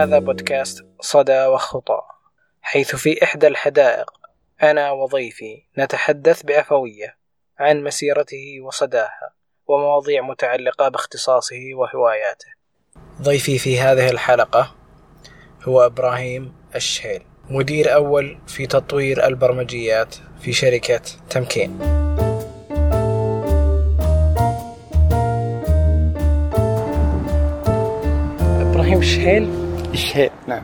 هذا بودكاست صدى وخطى حيث في إحدى الحدائق أنا وضيفي نتحدث بعفوية عن مسيرته وصداها ومواضيع متعلقة باختصاصه وهواياته. ضيفي في هذه الحلقة هو إبراهيم الشهيل مدير أول في تطوير البرمجيات في شركة تمكين. إبراهيم الشهيل الشهيل نعم.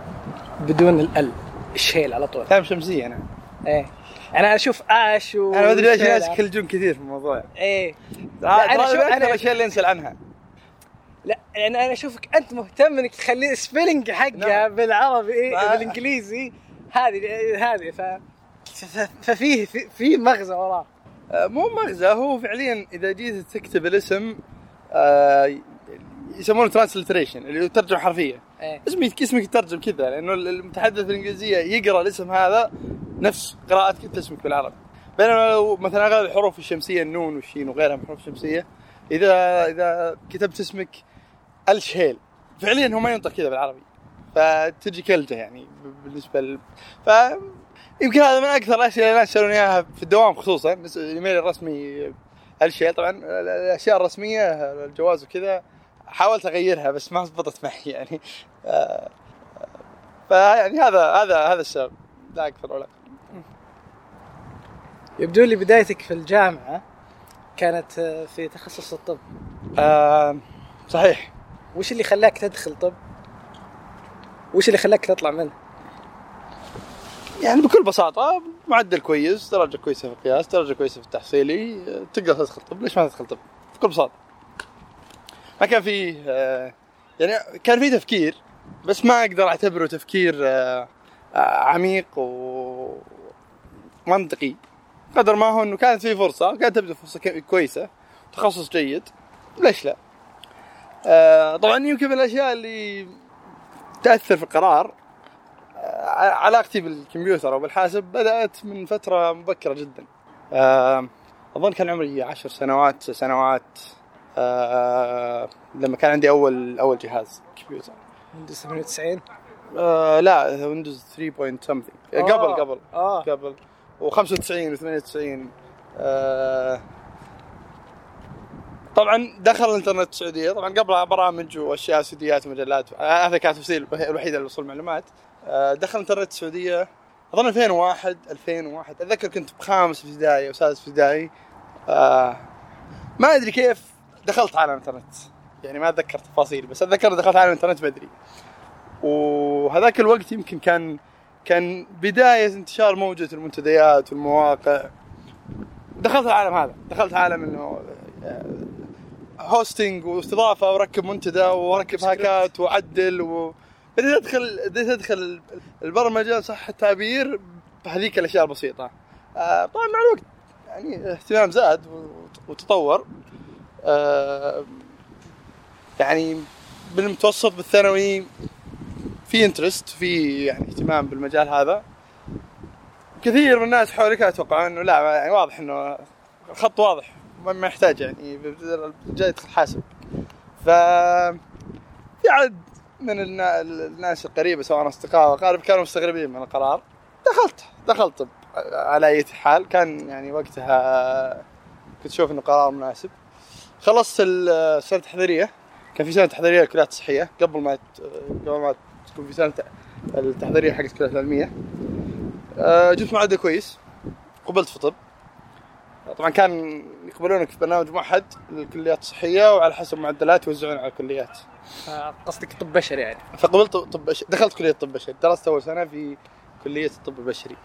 بدون الأل. الشهيل على طول. كلام شمسية نعم إيه. أنا أشوف آش و أنا ما أدري ليش الناس يكلجون كثير في الموضوع. إيه. لا أنا شو- شو أكثر أنا- الاشياء اللي نسال عنها. لا يعني أنا أشوفك أنت مهتم إنك تخلي السبيلنج حقها نعم. بالعربي إيه بالإنجليزي. هذه هذه ف ففيه في, في مغزى وراه. آه، مو مغزى هو فعليا إذا جيت تكتب الاسم آه، يسمونه transliteration اللي هو ترجمة حرفية. إيه. اسمك اسمك يترجم كذا لأنه المتحدث بالإنجليزية يقرأ الاسم هذا نفس قراءتك أنت اسمك بالعربي. بينما لو مثلا أغلب الحروف الشمسية النون والشين وغيرها من الحروف الشمسية اذا إذا كتبت اسمك الشهيل فعليا هو ما ينطق كذا بالعربي. فتجي كلجة يعني بالنسبة ل... ف يمكن هذا من أكثر الأشياء اللي الناس يسالون إياها في الدوام خصوصا. الإيميل الرسمي الشيء طبعا الأشياء الرسمية الجواز وكذا حاولت أغيرها بس ما ضبطت معي يعني. آه، فيعني هذا هذا هذا السبب. لا أكثر ولا. يبدو لي بدايتك في الجامعة كانت آه، في تخصص الطب. آه، صحيح. وش اللي خلاك تدخل طب؟ وش اللي خلاك تطلع منه؟ يعني بكل بساطة معدل كويس درجة كويسة في القياس درجة كويسة في التحصيلي آه، تقدر تدخل طب. ليش ما تدخل طب؟ بكل بساطة. ما كان فيه آه، يعني كان فيه تفكير بس ما أقدر أعتبره تفكير آه، آه، عميق ومنطقي قدر ما هو إنه كانت في فرصة كانت تبدو فرصة كو- كويسة تخصص جيد. ليش لا؟ طبعا يمكن من الأشياء اللي تأثر في القرار علاقتي بالكمبيوتر أو بالحاسب بدأت من فترة مبكرة جدا. أظن كان عمري عشر سنوات سنوات لما كان عندي أول أول جهاز كمبيوتر. Windows 98 آه، لا Windows 3 point something قبل آه. قبل. قبل و95 و98 آه طبعا دخل الإنترنت السعودية. طبعا قبل برامج وأشياء سيديات ومجلات. آه، هذا كانت الوسيله الوحيده لوصول المعلومات آه دخل الإنترنت السعودية. أظن 2001 2001 أتذكر كنت بخامس ابتدائي أو سادس ابتدائي. آه ما أدري كيف دخلت عالم الانترنت. يعني ما أتذكر تفاصيل بس أتذكر دخلت عالم الانترنت بدري. وهذاك الوقت يمكن كان كان بداية انتشار موجة المنتديات والمواقع. دخلت العالم هذا دخلت عالم انه hosting واستضافة وركب منتدى وركب هاكات وعدل و بديت أدخل بديت أدخل البرمجة صح التعبير بهذيك الأشياء البسيطة. آه، طبعا مع الوقت يعني اهتمام زاد وتطور. آه، يعني بالمتوسط بالثانوي في انترست في يعني اهتمام بالمجال هذا. كثير من الناس حولك أتوقع إنه لا يعني واضح إنه الخط واضح ما يحتاج يعني جاي حاسب. ف في عدد من النا- الناس القريبة سواء أصدقاء أو أقارب كانوا مستغربين من القرار. دخلت دخلت على أي حال. كان يعني وقتها كنت أشوف إنه قرار مناسب. خلصت السنة التحضيرية. كان في سنة تحضيرية للكليات الصحية. قبل ما قبل ما تكون في سنة التحضيرية حقت الكليات العلمية. آه، جبت معدل كويس. قبلت في طب. طبعا كان يقبلونك في برنامج موحد للكليات الصحية وعلى حسب معدلات يوزعون على الكليات. قصدك طب بشري يعني. فقبلت طب بشري دخلت كلية طب بشري. درست أول سنة في كلية الطب البشري.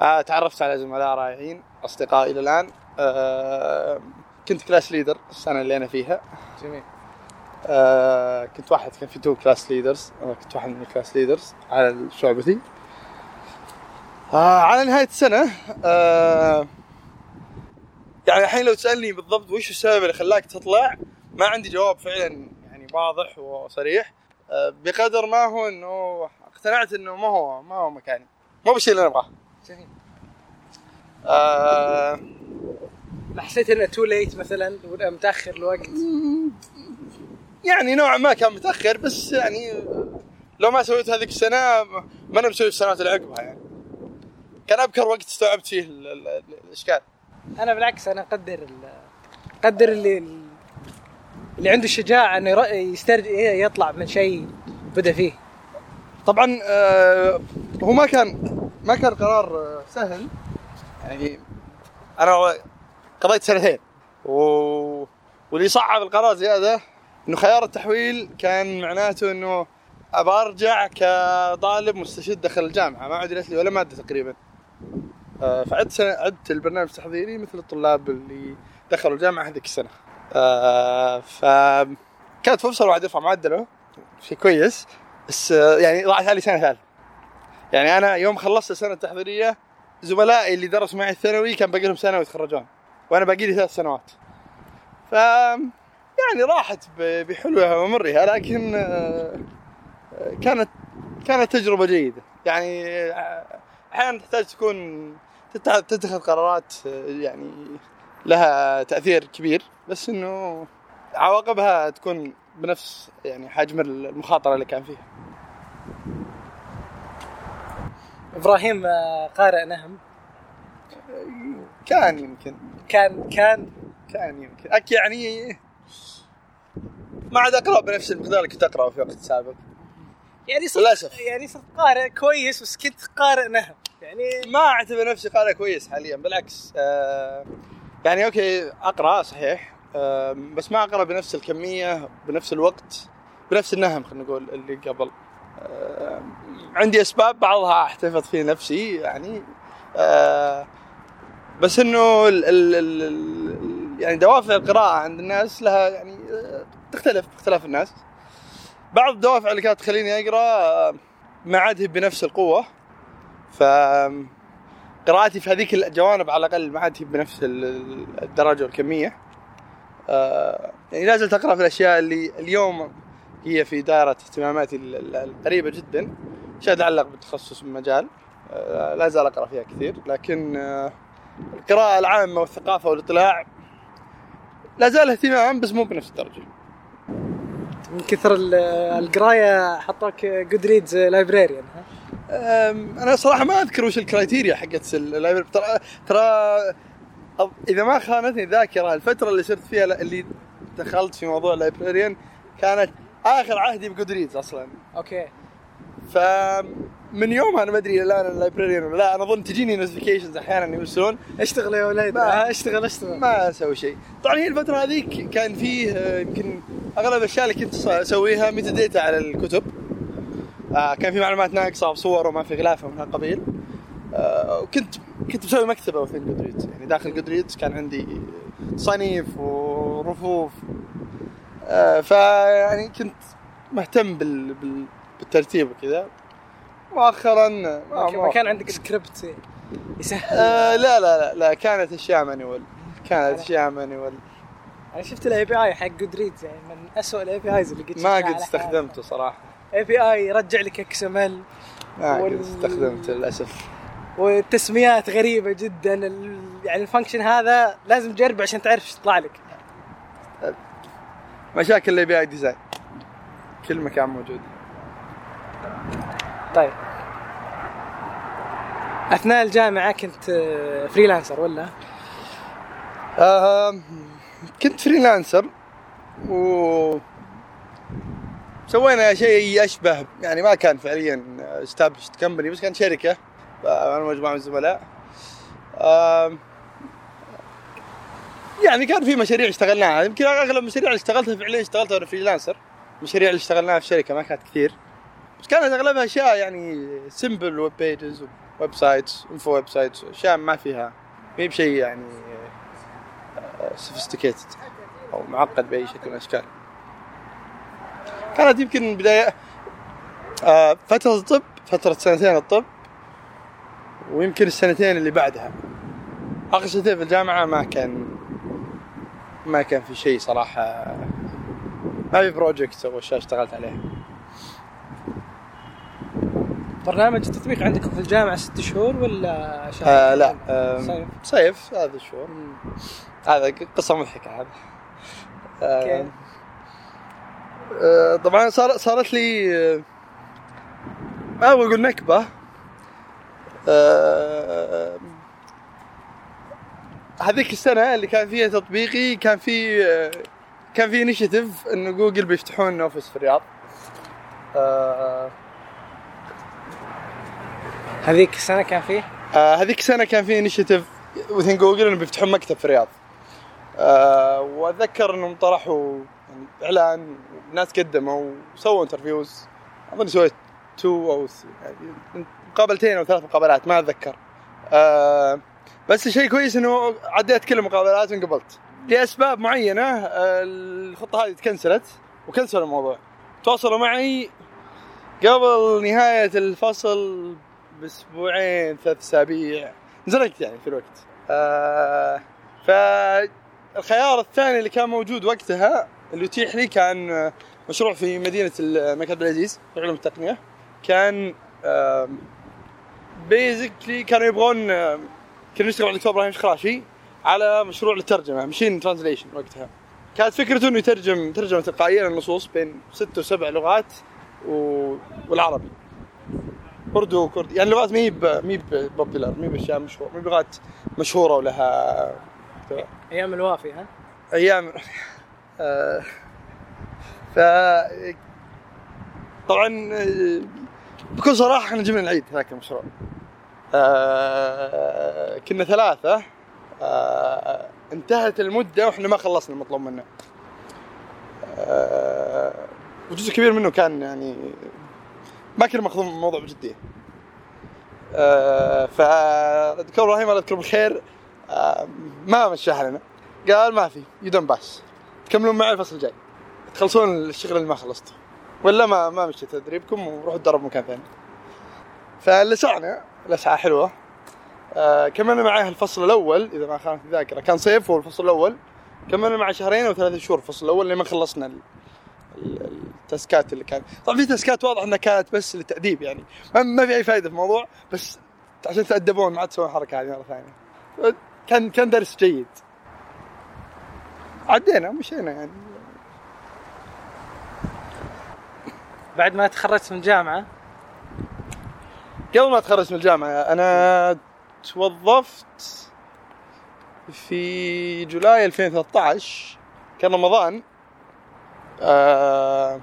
آه تعرفت على زملاء رائعين اصدقاء إلى الآن. آه كنت class leader السنة اللي أنا فيها. جميل. آه كنت واحد كان في two class leaders أنا كنت واحد من ال class leaders على الشعبتي آه على نهاية السنة آه يعني الحين لو تسألني بالضبط وش السبب اللي خلاك تطلع ما عندي جواب فعلا يعني واضح وصريح. آه بقدر ما هو إنه اقتنعت إنه ما هو ما هو مكاني. مو بالشيء اللي أنا أبغاه. جميل. آه ما حسيت إنه تو ليت مثلا ولا متأخر الوقت؟ يعني نوعا ما كان متأخر بس يعني لو ما سويت هذيك السنة ما أنا مسوي السنوات اللي عقبها يعني. كان أبكر وقت استوعبت فيه ال- ال- ال- الإشكال. أنا بالعكس أنا أقدر أقدر اللي اللي عنده الشجاعة إنه ير- يسترج يطلع من شيء بدا فيه. طبعا آه، هو ما كان ما كان قرار آه، سهل. يعني أنا قضيت سنتين. و... واللي صعب القرار زيادة إنه خيار التحويل كان معناته إنه أبى أرجع كطالب مستشد دخل الجامعة. ما عدلت لي ولا مادة تقريبا. آه، فعدت سنة عدت البرنامج التحضيري مثل الطلاب اللي دخلوا الجامعة هذيك السنة. آه، فكانت فرصة الواحد يرفع معدله. شيء كويس. بس آه، يعني ضاعت علي سنة ثالثة. يعني أنا يوم خلصت السنة التحضيرية زملائي اللي درسوا معي الثانوي كان باقي لهم سنة ويتخرجون. وأنا باقي لي ثلاث سنوات. ف يعني راحت بحلوها ومرها لكن آه، كانت كانت تجربة جيدة. يعني آه، أحيانا تحتاج تكون تتخذ قرارات آه، يعني لها تأثير كبير. بس إنه عواقبها تكون بنفس يعني حجم المخاطرة اللي كان فيها. إبراهيم قارئ نهم. كان يمكن. كان كان كان يمكن. أك يعني ما عاد أقرأ بنفس المقدار اللي كنت أقرأه في وقت سابق. يعني صرت للأسف. يعني صرت قارئ كويس بس كنت قارئ نهم. يعني ما أعتبر نفسي قارئ كويس حاليا بالعكس آه يعني أوكي أقرأ صحيح آه بس ما أقرأ بنفس الكمية بنفس الوقت بنفس النهم خلينا نقول اللي قبل. آه عندي أسباب بعضها أحتفظ في نفسي يعني آه بس إنه ال ال ال ال يعني دوافع القراءة عند الناس لها يعني آه، تختلف باختلاف الناس. بعض الدوافع اللي كانت تخليني أقرأ آه، ما عاد هي بنفس القوة. ف قراءتي في هذيك الجوانب على الأقل ما عاد هي بنفس ال- الدرجة والكمية. آه، يعني لازلت أقرأ في الأشياء اللي اليوم هي في دائرة اهتماماتي ال- ال- القريبة جدا. اشياء تتعلق بالتخصص بالمجال آه، لا زال أقرأ فيها كثير. لكن القراءة العامة والثقافة والاطلاع لا زال اهتمام بس مو بنفس الدرجة. من كثر ال- القراية حطوك Goodreads librarian أم، أنا صراحة ما أذكر وش ال criteria حقت ال librarian ترى ترى إذا ما خانتني الذاكرة الفترة اللي صرت فيها اللي دخلت في موضوع ال librarian كانت آخر عهدي ب Goodreads أصلا. أوكي. فمن يومها أنا ما أدري الآن ال librarian ولا لا أنا أظن تجيني notifications أحيانا يرسلون أشتغل يا ولد. ما- أشتغل أشتغل. ما أسوي شيء. طبعا هي الفترة هذيك كان فيه آه، يمكن أغلب الأشياء اللي كنت أسويها metadata على الكتب. آه، كان في معلومات ناقصة وصور وما في غلافه من هالقبيل آه، وكنت كنت مسوي مكتبة within Goodreads يعني داخل Goodreads كان عندي تصانيف ورفوف. آه، فيعني كنت مهتم بال... بال... بالترتيب وكذا. مؤخرا. أوكي ما كان عندك سكريبت يسهل. آه لا لا لا لا كانت أشياء manual كانت أشياء manual أنا شفت ال API حق Goodreads يعني من اسوء ال APIs اللي قد ما قد استخدمته صراحة. API يرجع لك XML. ما وال- قد استخدمته للأسف. والتسميات غريبة جدا. ال... يعني ال function هذا لازم تجربه عشان تعرف إيش يطلع لك. مشاكل ال API design كل مكان موجود. طيب. أثناء الجامعة كنت آه، freelancer ولا؟ آه كنت freelancer و سوينا شيء اشبه يعني ما كان فعليا established company بس كان شركة أنا ومجموعه من الزملاء. آم، يعني كان في مشاريع اشتغلناها يمكن أغلب المشاريع اللي اشتغلتها فعليا اشتغلتها freelancer المشاريع اللي اشتغلناها في شركة ما كانت كثير. بس كانت أغلبها أشياء يعني simple web pages websites info websites أشياء ما فيها ما هي بشيء يعني sophisticated أو معقد بأي شكل من الأشكال. كانت يمكن بداية آه، فترة الطب فترة سنتين الطب ويمكن السنتين اللي بعدها. آخر سنتين في الجامعة ما كان ما كان في شيء صراحة. ما في project أو أشياء اشتغلت عليها. برنامج التطبيق عندكم في الجامعة ست شهور ولا شهر؟ آه لا آه صيف. صيف هذا الشهور مم. هذا قصه مضحكه هذا آه. آه طبعا صار صارت لي آه، ما أبغى أقول نكبة آه، هذيك السنة اللي كان فيها تطبيقي كان في آه، كان في initiative انه جوجل بيفتحون office في الرياض آه، هذيك السنة كان فيه؟ آه، هذيك السنة كان في initiative within جوجل إنه بيفتحون مكتب في الرياض. آه، وأتذكر إنهم طرحوا يعني إعلان ناس قدموا وسووا interviews أظن سويت two أو يعني مقابلتين أو ثلاث مقابلات ما أتذكر. آه، بس الشيء كويس إنه عديت كل المقابلات وانقبلت لأسباب معينة آه، الخطة هذه ت cancelت وكنسلوا الموضوع. تواصلوا معي قبل نهاية الفصل بأسبوعين ثلاث أسابيع. نزلت يعني في الوقت. آه فالخيار الثاني اللي كان موجود وقتها اللي يتيح لي كان آه، مشروع في مدينة الملك عبد العزيز في علوم التقنية. كان بيزكلي كانوا يبغون آه، كنا نشتغل مع الدكتور إبراهيم شخراشي على مشروع للترجمة مشين ترانزليشن وقتها. كانت فكرته إنه يترجم ترجمة تلقائيه للنصوص بين ست وسبع لغات. والعربي. أردو وكردي يعني لغات ما هي ما هي بوبيلر ما هي بأشياء مشهوره ما هي بلغات مشهورة ولها أيام الوافي ها؟ أيام آه، ف طبعا بكل صراحة إحنا جبنا العيد ذاك المشروع. آه، كنا ثلاثة. آه، انتهت المدة وإحنا ما خلصنا المطلوب منا وجزء كبير منه كان يعني ما كنا ماخذين الموضوع بجدية. آه، فالدكتور إبراهيم الله يذكره بالخير آه، ما مشاها لنا قال ما في يدون باس تكملون معي الفصل الجاي. تخلصون الشغل اللي ما خلصته. ولا ما ما مشي تدريبكم وروحوا تدربوا مكان ثاني. فلسعنا لسعة حلوة. آه كملنا معاه الفصل الأول إذا ما خانت الذاكرة. كان صيف هو الفصل الأول. كملنا معه شهرين أو ثلاثة شهور الفصل الأول لما خلصنا التاسكات اللي كان طبعا في تاسكات واضح إنها كانت بس للتأديب يعني. ما, ما في أي فائدة في الموضوع بس عشان تأدبون ما عاد تسوون الحركة هذه مرة ثانية. كان كان درس جيد. عدينا ومشينا يعني. بعد ما تخرجت من الجامعة؟ قبل ما اتخرج من الجامعة أنا توظفت في جولاي 2013 كان رمضان. آه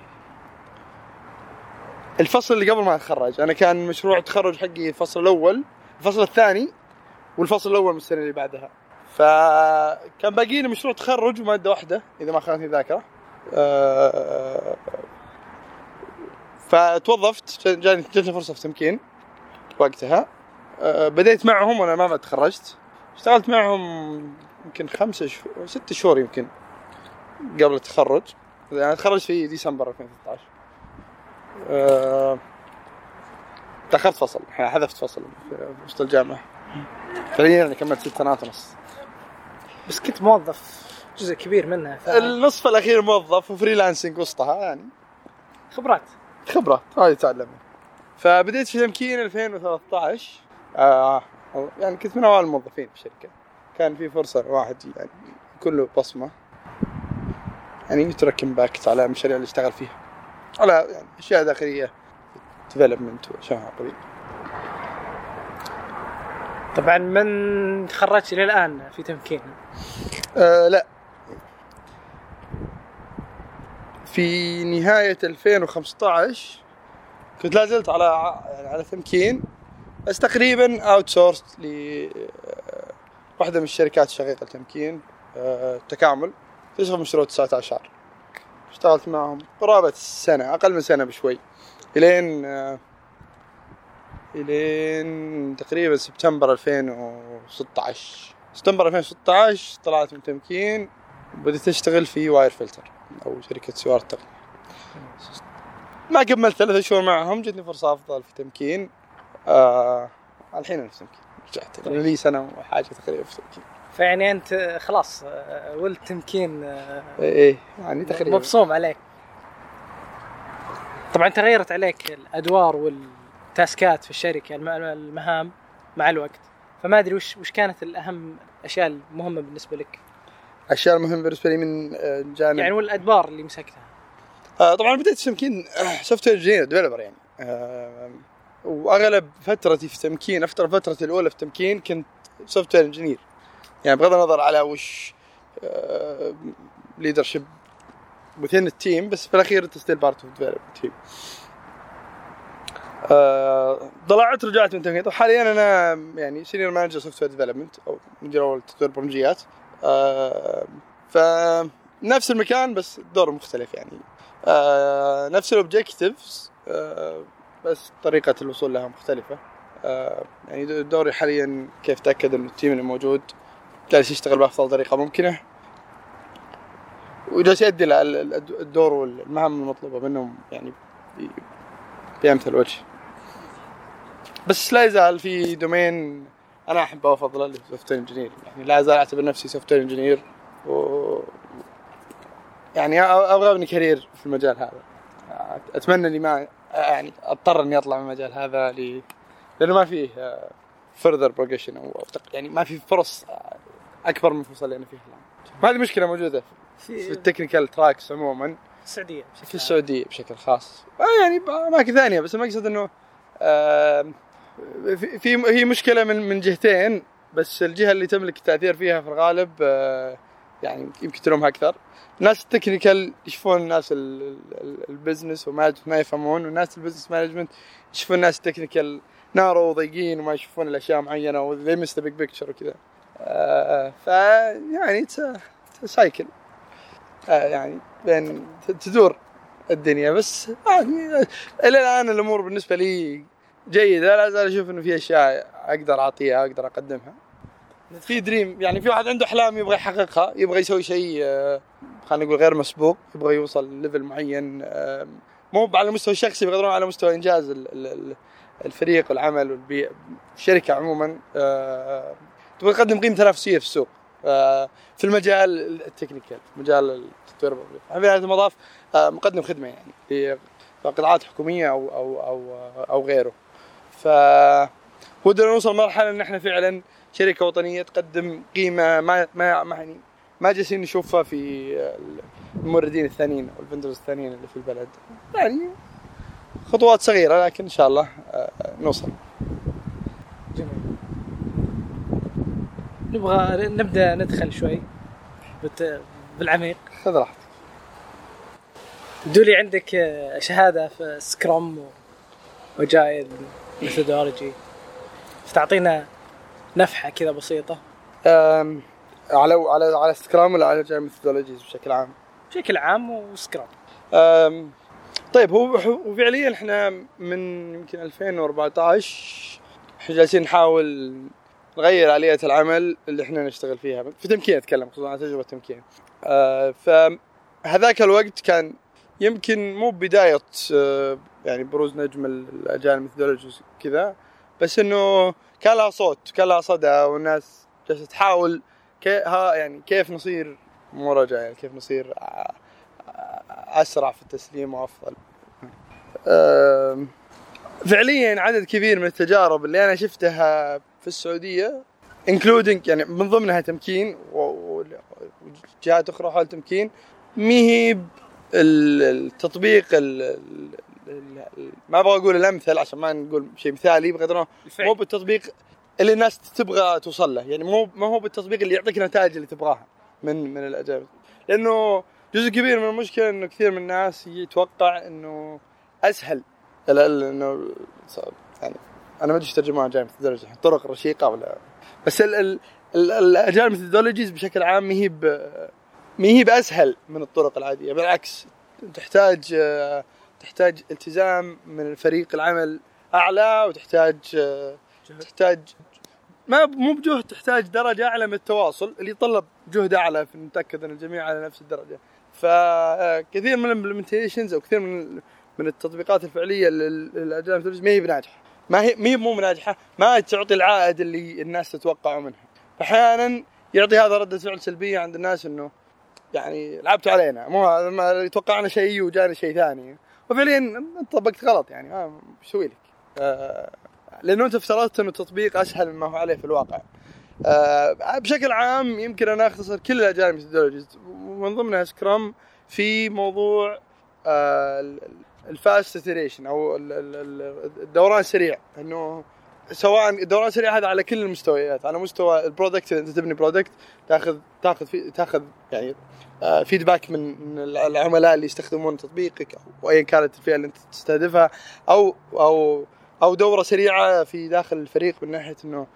الفصل اللي قبل ما أتخرج. أنا كان مشروع التخرج حقي الفصل الأول الفصل الثاني والفصل الأول من السنة اللي بعدها. فكان باقي لي مشروع تخرج ومادة واحدة إذا ما خانتني الذاكرة آه فتوظفت جاني جاتني فرصة في تمكين وقتها. أه، بديت معهم وأنا ما تخرجت. اشتغلت معهم يمكن خمسة شهور ست شهور يمكن قبل التخرج. يعني تخرجت في ديسمبر 2013 أه، تاخرت فصل يعني حذفت فصل في وسط الجامعة. فعليا يعني كملت ست سنوات ونص. بس كنت موظف جزء كبير منها ف- النصف الأخير موظف و freelancing وسطها يعني. خبرات. خبرة هذه تعلم فبديت في تمكين 2013 آه يعني كنت من أوائل الموظفين في الشركة. كان في فرصة إن واحد يعني يكون له بصمة. يعني يترك impact على المشاريع اللي اشتغل فيها. على يعني أشياء داخلية. development وأشياء هالقبيل طبعا من تخرجت إلى الآن في تمكين؟ آه لا. في نهاية 2015 كنت لا زلت على يعني على تمكين بس تقريبا outsource ل آه، واحدة من الشركات الشقيقة التمكين آه، تكامل. تشغل مشروع 19 اشتغلت معهم قرابة سنة أقل من سنة بشوي. إلين آه، إلين تقريبا سبتمبر 2016 سبتمبر 2016 طلعت من تمكين وبديت أشتغل في واير فلتر أو شركة سوار التقنية ما كملت ثلاثة شهور معهم جتني فرصة أفضل في تمكين. آه الحين أنا في تمكين. رجعت. لأن لي سنة وحاجة تقريبا في تمكين. فيعني انت خلاص ولد تمكين إيه يعني تقريبا مبصوم عليك. طبعا تغيرت عليك الأدوار وال taskات في الشركة الم- المهام مع الوقت. فما أدري وش وش كانت الأهم الاشياء المهمة بالنسبة لك؟ أشياء مهمة بالنسبة لي من آه، جانب. يعني والأدوار اللي مسكتها. آه طبعا بديت تمكين software engineer developer يعني. آه وأغلب فترتي في تمكين after فترتي الأولى في تمكين كنت software engineer يعني بغض النظر على وش leadership within ال team بس في الأخير أنت still part of team طلعت رجعت من تمكين وحاليا أنا يعني senior manager software development أو مدير أول تطوير برمجيات. آه، فنفس المكان بس دور مختلف يعني. آه، نفس ال objectives آه، بس طريقة الوصول لها مختلفة. يعني دوري حاليا كيف تأكد انه ال team اللي موجود جالس يشتغل بأفضل طريقة ممكنة. وجالس يؤدي الدور والمهام المطلوبة منهم يعني بأمثل وجه. بس لا يزال في domain أنا أحبه وافضله اللي software engineer يعني لا ازال أعتبر نفسي software engineer و يعني أبغى أبني career في المجال هذا. أتمنى إني ما يعني أضطر إني أطلع من المجال هذا ل... لأنه ما فيه further progression أو يعني ما في فرص أكبر من الفرصة اللي أنا فيها الآن. هذه مشكلة موجودة. في, ال technical tracks عموما. السعودية في السعودية بشكل خاص. آه يعني أماكن ثانية بس المقصد إنه في هي مشكلة من من جهتين بس الجهة اللي تملك التأثير فيها في الغالب آه، يعني يمكن تلومها أكثر. ناس ال technical يشوفون الناس ال business وما ما يفهمون والناس ال business management يشوفون الناس ال technical narrow وضيقين وما يشوفون الأشياء معينة و they miss big picture وكذا. آه، ف يعني cycle. آه، يعني بين تدور الدنيا. بس يعني إلى الآن الأمور بالنسبة لي جيدة. لا زال أشوف إنه في أشياء أقدر أعطيها أقدر أقدمها. في dream يعني في واحد عنده أحلام يبغى يحققها يبغى يسوي شيء آه، خلينا نقول غير مسبوق يبغى يوصل level معين آه، مو على المستوى الشخصي بقدر على مستوى إنجاز الفريق والعمل والبيئه الشركة عموما آه، تقدم قيمه تنافسيه في السوق. في المجال ال technical مجال التطوير في هذا المضاف مقدم خدمة يعني في قطاعات حكومية أو أو أو أو غيره. ف ودنا نوصل مرحله إن إحنا فعلا شركة وطنية تقدم قيمة ما ما ما يعني ما جالسين نشوفها في الموردين الثانيين أو الفندرز الثانيين اللي في البلد. يعني خطوات صغيرة لكن إن شاء الله آه، نوصل جميل نبغى نبدأ ندخل شوي. بالعميق. خذ راحتك. دولي عندك آه، شهادة في Scrum و Agile methodology تعطينا نفحة كذا بسيطة. على على على Scrum ولا على methodologies بشكل عام؟ بشكل عام و Scrum طيب هو هو فعليا إحنا من يمكن 2014 إحنا جالسين نحاول نغير آلية العمل اللي إحنا نشتغل فيها. في تمكين أتكلم خصوصا عن تجربة تمكين. أه فهذاك الوقت كان يمكن مو بداية أه يعني بروز نجم الاجانب ميثودولوجيز كذا بس إنه كان لها صوت كان لها صدى والناس جالسة تحاول كي ها يعني كيف نصير مو رجع يعني كيف نصير أسرع في التسليم وأفضل. فعليا عدد كبير من التجارب اللي أنا شفتها في السعودية including يعني من ضمنها تمكين وجهات أخرى حول تمكين مي التطبيق ما أبغى أقول الامثل عشان ما نقول شيء مثالي بقدر مو بالتطبيق اللي الناس تبغى توصل له يعني مو ما هو بالتطبيق اللي يعطيك النتائج اللي تبغاها من من الاجابه لأنه جزء كبير من المشكلة إنه كثير من الناس يتوقع إنه أسهل إنه يعني أنا ما أدري إيش ترجمة agile methodology طرق رشيقة ولا بس ال agile methodologies بشكل عام ما هي ما هي بأسهل من الطرق العادية بالعكس تحتاج تحتاج التزام من فريق العمل أعلى وتحتاج. تحتاج ما مو بجهد تحتاج درجة أعلى من التواصل اللي يتطلب جهد أعلى في نتأكد إن الجميع على نفس الدرجة فكثير من ال implementations أو كثير من من التطبيقات الفعلية للاجانب ما هي بناجحة ما هي ما هي مو ناجحه ما تعطي العائد اللي الناس تتوقعه منها أحيانا يعطي هذا رده فعل سلبيه عند الناس إنه يعني لعبتوا علينا مو ما يتوقعنا شيء وجانا شيء ثاني وفعليا طبقت غلط يعني إيش أسوي لك؟ آه لأنه أنت افترضت إنه التطبيق أسهل مما هو عليه في الواقع. آه بشكل عام يمكن أنا أختصر كل الاجانب ومن ضمنها سكرام في موضوع آه ال fast iteration أو ال- ال- ال- الدوران السريع إنه سواء الدوران السريع هذا على كل المستويات. على مستوى ال product أنت تبني product تاخذ تاخذ في تاخذ يعني feedback من من العملاء اللي يستخدمون تطبيقك أو ايا كانت الفئة اللي أنت تستهدفها. أو أو أو دورة سريعة في داخل الفريق من ناحية إنه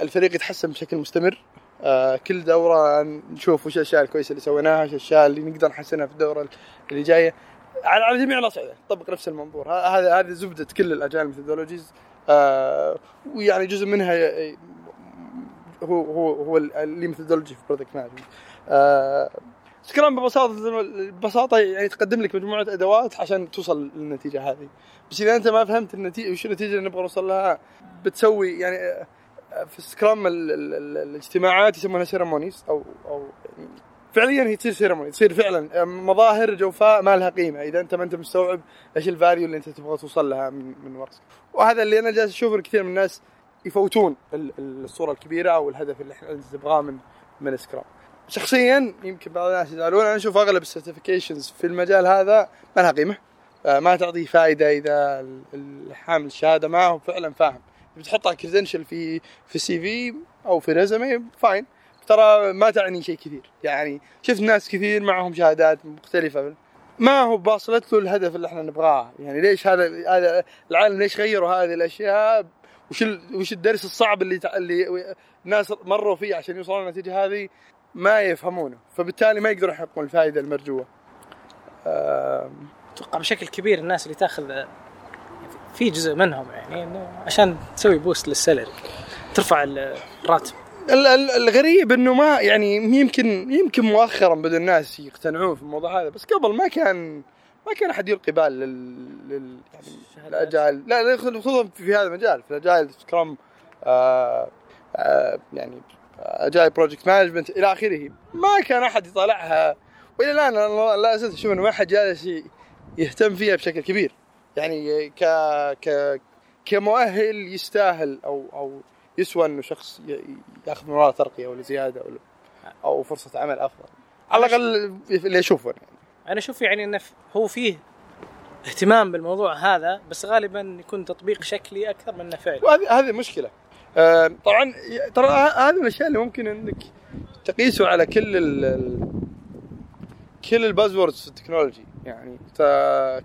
الفريق يتحسن بشكل مستمر. آه، كل دورة نشوف وش الأشياء الكويسة اللي سويناها وش الأشياء اللي نقدر نحسنها في الدورة اللي جاية. على جميع الأصعدة. طبق نفس المنظور. هذا هذه زبدة كل ال agile methodologies آه ويعني جزء منها هو هو هو اللي methodology في product management Scrum ببساطة ببساطة يعني تقدم لك مجموعة أدوات عشان توصل للنتيجة هذه. بس إذا أنت ما فهمت النتيجه وش النتيجة اللي نبغى نوصل لها بتسوي يعني آه، في Scrum ال- ال- ال- الاجتماعات يسمونها ceremonies أو أو فعليا هي تصير ceremony تصير فعلا. مظاهر جوفاء ما لها قيمة. إذا أنت ما أنت مستوعب إيش ال value اللي أنت تبغى توصل لها من من وراه وهذا اللي أنا جالس أشوف إن كثير من الناس يفوتون ال- ال- الصورة الكبيرة أو الهدف اللي إحنا تبغاه من من Scrum شخصيا يمكن بعض الناس يزعلون أنا أشوف أغلب ال certifications في المجال هذا ما لها قيمة. آه، ما تعطيه فائده إذا الحامل الشهادة ما هو فعلا فاهم. بتحطها credential في في CV أو في résumé fine ترى ما تعني شيء كثير. يعني شفت ناس كثير معهم شهادات مختلفة. ما هو بواصل له الهدف اللي إحنا نبغاه. يعني ليش هذا هذا العالم ليش غيروا هذه الأشياء؟ وش. وش الدرس الصعب اللي. اللي الناس مروا فيه عشان يوصلون للنتيجه هذه؟ ما يفهمونه. فبالتالي ما يقدروا يحققون الفائدة المرجوة. أتوقع بشكل كبير الناس اللي تاخذ في جزء منهم يعني إنه عشان تسوي boost لل salary ترفع الراتب ال- ال- الغريب إنه ما يعني يمكن يمكن مؤخرا بدأ الناس يقتنعون في الموضوع هذا بس قبل ما كان ما كان أحد يلقي بال لل, لل... يعني لا خصوصا في هذا المجال في ال agile Scrum آه آه يعني agile project management إلى آخره. ما كان أحد يطالعها. وإلى الآن أنا لا زلت أشوف انه ما حد جالس يهتم فيها بشكل كبير. يعني ك ك كمؤهل يستاهل أو أو يسوى إنه شخص ياخذ من وراء ترقية ولا زيادة ولا أو فرصة عمل أفضل. على الأقل اللي اشوفه يعني. أنا أشوف يعني إنه هو فيه اهتمام بالموضوع هذا بس غالبا يكون تطبيق شكلي أكثر من فعلي. وهذه هذه مشكلة. آه، طبعا ترى هذه الأشياء اللي ممكن إنك تقيسه على كل ال كل ال buzzwords في ال technology. يعني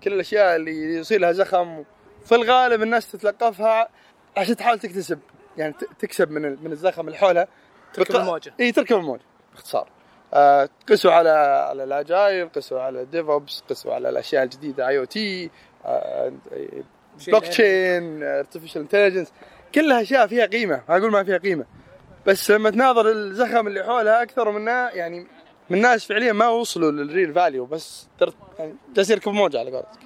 كل الأشياء اللي يصير لها زخم في الغالب الناس تتلقفها عشان تحاول تكتسب. يعني تكسب من من الزخم اللي حولها تركب الموجة. إي تركب الموجة باختصار. آه، قيسوا على على ال agile قيسوا على ال DevOps قيسوا على الأشياء الجديدة IoT blockchain artificial intelligence كلها اشياء فيها قيمة ما أقول ما فيها قيمة. بس لما تناظر الزخم اللي حولها أكثر منها يعني من ناس فعليا ما وصلوا للريل فاليو بس. يعني جالس يركب موجة على قولتك.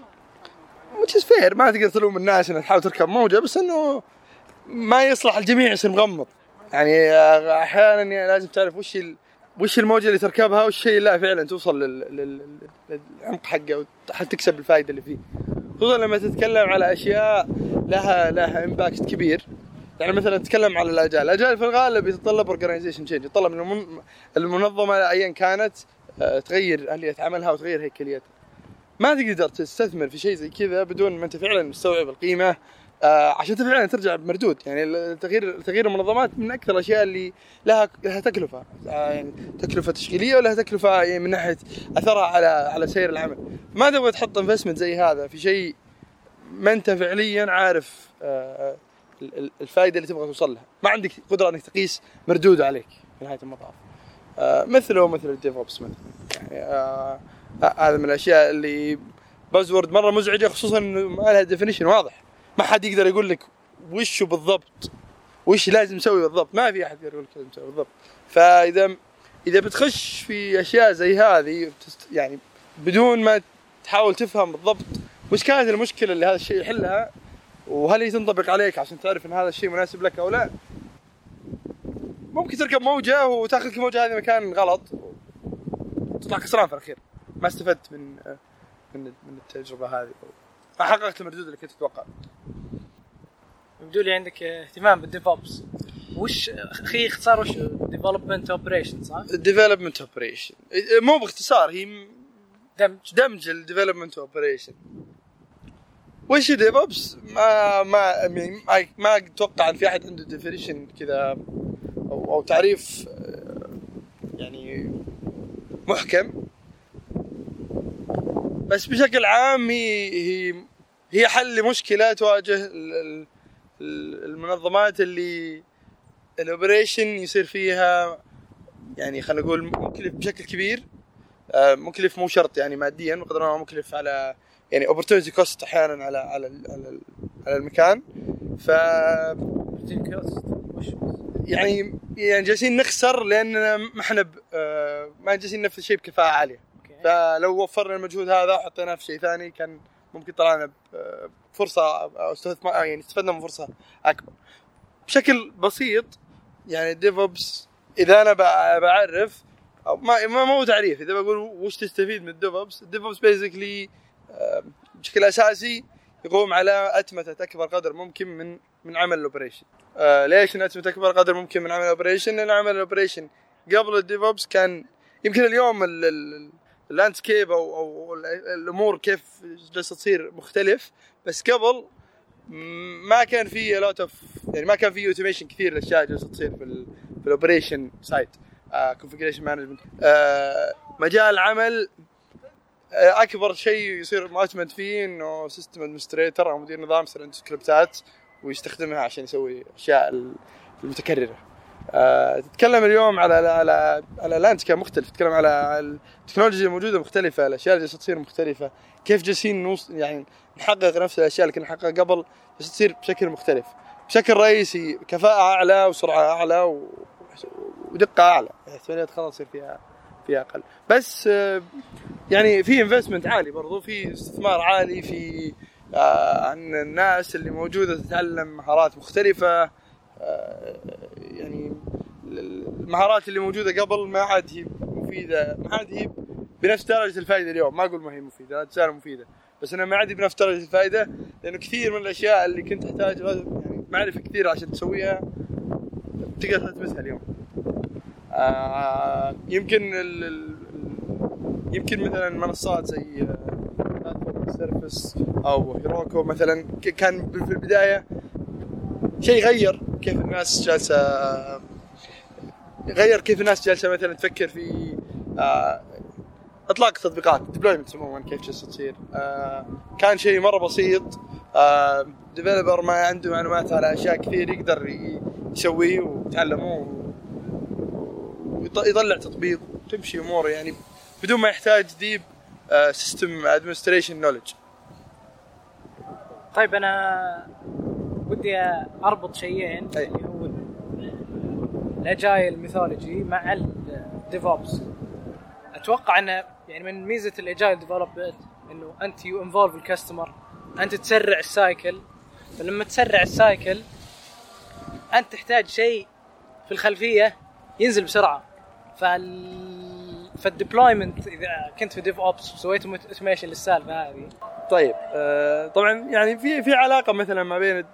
Is fair ما تقدر تلوم الناس إنها تحاول تركب موجة بس إنه ما يصلح الجميع يصير مغمض. يعني آه، أحيانا يعني لازم تعرف وش ال... وش الموجة اللي تركبها والشيء لا فعلا توصل لل... لل... لل- للعمق حقه وحتى تكسب الفائده اللي فيه. خصوصا لما تتكلم على أشياء لها لها impact كبير. يعني مثلا تتكلم على ال agile، ال agile في الغالب يتطلب organization change، يتطلب من المن- المنظمة ايا كانت آه، تغير اليه عملها وتغير هيكليتها. ما تقدر تستثمر في شيء زي كذا بدون ما أنت فعلا مستوعب القيمة. آه، عشان فعلا ترجع بمردود، يعني التغيير تغيير المنظمات من أكثر الأشياء اللي لها لها تكلفة. آه، يعني تكلفة تشغيليه ولها تكلفة يعني من ناحية أثرها على على سير العمل. ما تبغى تحط investment زي هذا في شيء ما أنت فعليا عارف آه، ال- ال- الفائدة اللي تبغى توصل لها. ما عندك قدرة إنك تقيس مردود عليك في نهايه المطاف. آه، مثله مثل ال DevOps مثلا. يعني آه، هذا من الأشياء اللي buzzword مرة مزعجة خصوصا إنه ما لها definition واضح. ما حد يقدر يقول لك وش بالضبط وش لازم نسوي بالضبط. ما في أحد يقدر يقول لك لازم تسوي بالضبط. فإذا إذا بتخش في أشياء زي هذه يعني بدون ما تحاول تفهم بالضبط وش كانت المشكلة اللي هذا الشيء يحلها وهل هي تنطبق عليك عشان تعرف إن هذا الشيء مناسب لك أو لا. ممكن تركب موجة وتأخذ الموجة هذه مكان غلط وتطلع خسران في الأخير. ما استفدت من من التجربة هذه. ما حققت المردود اللي كنت تتوقع؟ يبدو لي عندك اهتمام بال DevOps وش أخي اختصار وش development operation صح؟ الديفلوبمنت operation مو باختصار هي دمج. دمج ال development operation وش DevOps ما ما يعني ما- ما أتوقع إن في أحد عنده definition كذا أو, أو تعريف آه، يعني محكم. بس بشكل عام هي هي هي حل لمشكله تواجه ال- ال- ال- المنظمات اللي ال operation يصير فيها يعني خلينا نقول مكلف بشكل كبير. آه، مكلف مو شرط يعني ماديا بقدر ما مكلف على يعني opportunity cost أحيانا على على على, المكان. ف يعني يعني جالسين نخسر لأننا ما إحنا آه، ما جالسين ننفذ شيء بكفاءة عالية. فلو وفرنا المجهود هذا وحطيناه في شيء ثاني كان ممكن طلعنا بفرصه استفدنا يعني استفدنا من فرصة أكبر. بشكل بسيط يعني DevOps إذا أنا بع- بعرف أو ما ما مو تعريف إذا بقول وش تستفيد من ال DevOps ال DevOps basically بشكل أساسي يقوم على أتمتة أكبر قدر ممكن من من عمل ال operation آه ليش أتمتة أكبر قدر ممكن من عمل ال operation لأن عمل ال operation قبل ال DevOps كان يمكن اليوم ال- ال- ال landscape أو أو ال- الأمور كيف جالسه تصير مختلف بس قبل ما كان في lot of يعني ما كان في automation كثير الاشياء جالسه تصير في في ال operation side configuration management مجال العمل آه، أكبر شيء يصير معتمد فيه إنه system administrator أو مدير نظام يصير عنده سكريبتات ويستخدمها عشان يسوي الاشياء المتكررة. آه، تتكلم اليوم على على على landscape مختلف تتكلم على التكنولوجيا الموجوده مختلفة الأشياء اللي تصير مختلفة كيف جالسين نوص يعني نحقق نفس الأشياء اللي كنا نحققها قبل جالسه تصير بشكل مختلف. بشكل رئيسي كفاءة أعلى وسرعة أعلى و... ودقة أعلى. احتماليه خلاص يصير فيها فيها أقل. بس آه، يعني في investment عالي برضو في استثمار عالي في آه، عن الناس اللي موجودة تتعلم مهارات مختلفة. يعني المهارات اللي موجودة قبل ما عاد هي مفيدة ما عاد هي بنفس درجة الفائده اليوم. ما أقول ما هي مفيدة لا تزال مفيدة. بس انها ما عاد بنفس درجة الفائده لأنه كثير من الأشياء اللي كنت تحتاج يعني معرفه كثيره عشان تسويها تقدر تلمسها اليوم. آه يمكن ال ال يمكن مثلا منصات زي service أو Heroku مثلا كان في البداية شيء غير كيف الناس جالسة غير كيف الناس جالسة مثلا تفكر في آه، إطلاق تطبيقات deployment عموما كيف جالسة تصير. آه، كان شيء مرة بسيط developer ما عنده معلومات على أشياء كثير يقدر يسويه ويتعلمه ويطلع تطبيق وتمشي امور يعني بدون ما يحتاج deep system administration knowledge طيب أنا ودي أربط شيئين أي. اللي هو ال agile methodology مع ال DevOps أتوقع إنه يعني من ميزة ال agile development إنه أنت you involve ال customer أنت تسرع ال cycle فلما تسرع ال cycle أنت تحتاج شيء في الخلفية ينزل بسرعة. فال فال deployment إذا كنت في DevOps وسويت automation للسالفة هذه. طيب آه طبعا يعني في في علاقة مثلا ما بين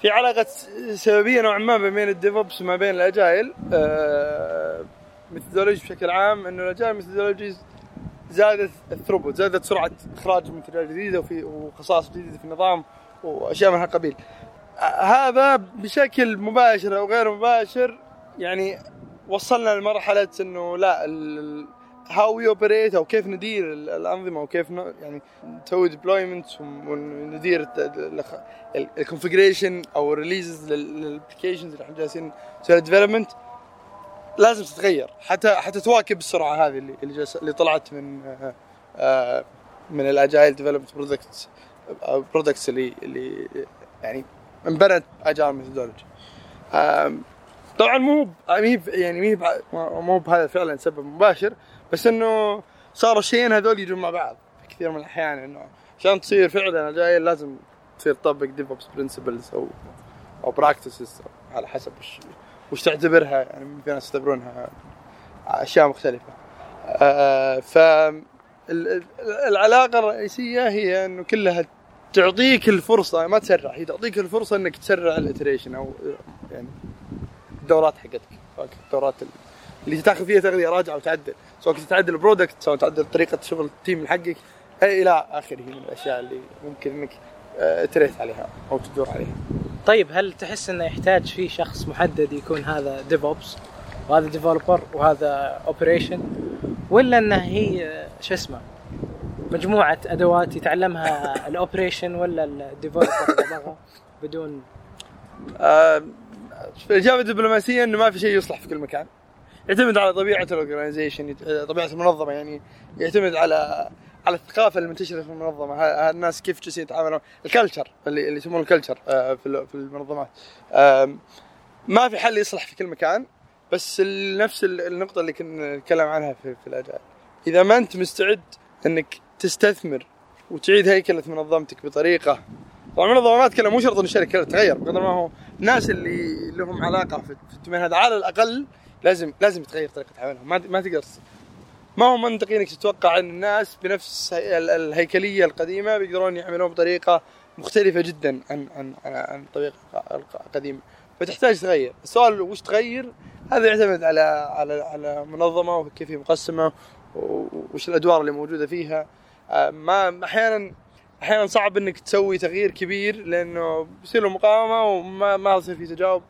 في علاقة سببية نوعا ما بين ال DevOps وما بين ال agile. آه methodology بشكل عام إنه ال agile methodology زادت ال throughput زادت سرعة إخراج منتجات جديدة وفي وخصائص جديدة في النظام وأشياء من هالقبيل آه، هذا بشكل مباشر أو غير مباشر يعني وصلنا لمرحلة إنه لا how we operate أو كيف ندير ال- الأنظمة وكيف يعني نسوي deployment وندير ال configuration أو ال releases لل applications اللي إحنا جالسين نسوي development لازم تتغير. حتى حتى تواكب السرعة هذه اللي اللي, اللي طلعت من آه، آه، من ال agile development products products اللي اللي يعني انبنت agile methodology طبعا مو يعني ب- يعني مو بهذا فعلا سبب مباشر. بس إنه صاروا الشيئين هذول يجون مع بعض في كثير من الأحيان إنه عشان تصير فعلا agile لازم تصير تطبق DevOps principles أو أو practices على حسب وش وش تعتبرها يعني في ناس يعتبرونها أشياء مختلفة. آه ف ال- ال- العلاقة الرئيسية هي إنه كلها تعطيك الفرصة ما تسرع هي تعطيك الفرصة إنك تسرع ال iteration أو يعني الدورات حقتك الدورات اللي تاخذ فيها تغذية راجعة وتعدل. سواء كنت تعدل ال product سواء تعدل طريقة شغل ال team حقك إلى آخره من الأشياء اللي ممكن إنك آه، ت iterate عليها أو تدور عليها. طيب هل تحس إنه يحتاج في شخص محدد يكون هذا DevOps وهذا developer وهذا operation ولا إنه هي شو اسمه مجموعة أدوات يتعلمها ال operation ولا ال developer بدون؟ آه، الاجابه الدبلوماسيه انه ما في شيء يصلح في كل مكان. يعتمد على طبيعة ال organization طبيعة المنظمة يعني. يعتمد على على الثقافة المنتشره في المنظمة. الناس كيف جالسين يتعاملون؟ ال culture اللي اللي يسمونه ال culture آه، في ال- في المنظمات. ما في حل يصلح في كل مكان بس نفس ال- النقطة اللي كنا نتكلم عنها في, في الأداء. إذا ما أنت مستعد إنك تستثمر وتعيد هيكلة منظمتك بطريقة طبعا المنظمة ما اتكلم مو شرط إن الشركة تتغير بقدر ما هو الناس اللي لهم علاقة في الدومين هذا على الأقل لازم لازم تغير طريقة عملهم ما ما تقدر ما هو منطقي إنك تتوقع إن الناس بنفس هي- ال- الهيكلية القديمة بيقدرون يعملون بطريقة مختلفة جدا عن عن عن, عن الطريقة الق- القديمة. فتحتاج تغير. السؤال وش تغير؟ هذا يعتمد على على على منظمة وكيف هي مقسمة وش الأدوار اللي موجودة فيها. آه، ما أحيانا أحيانا صعب إنك تسوي تغيير كبير لأنه بيصير له مقاومة وما ما يصير في تجاوب.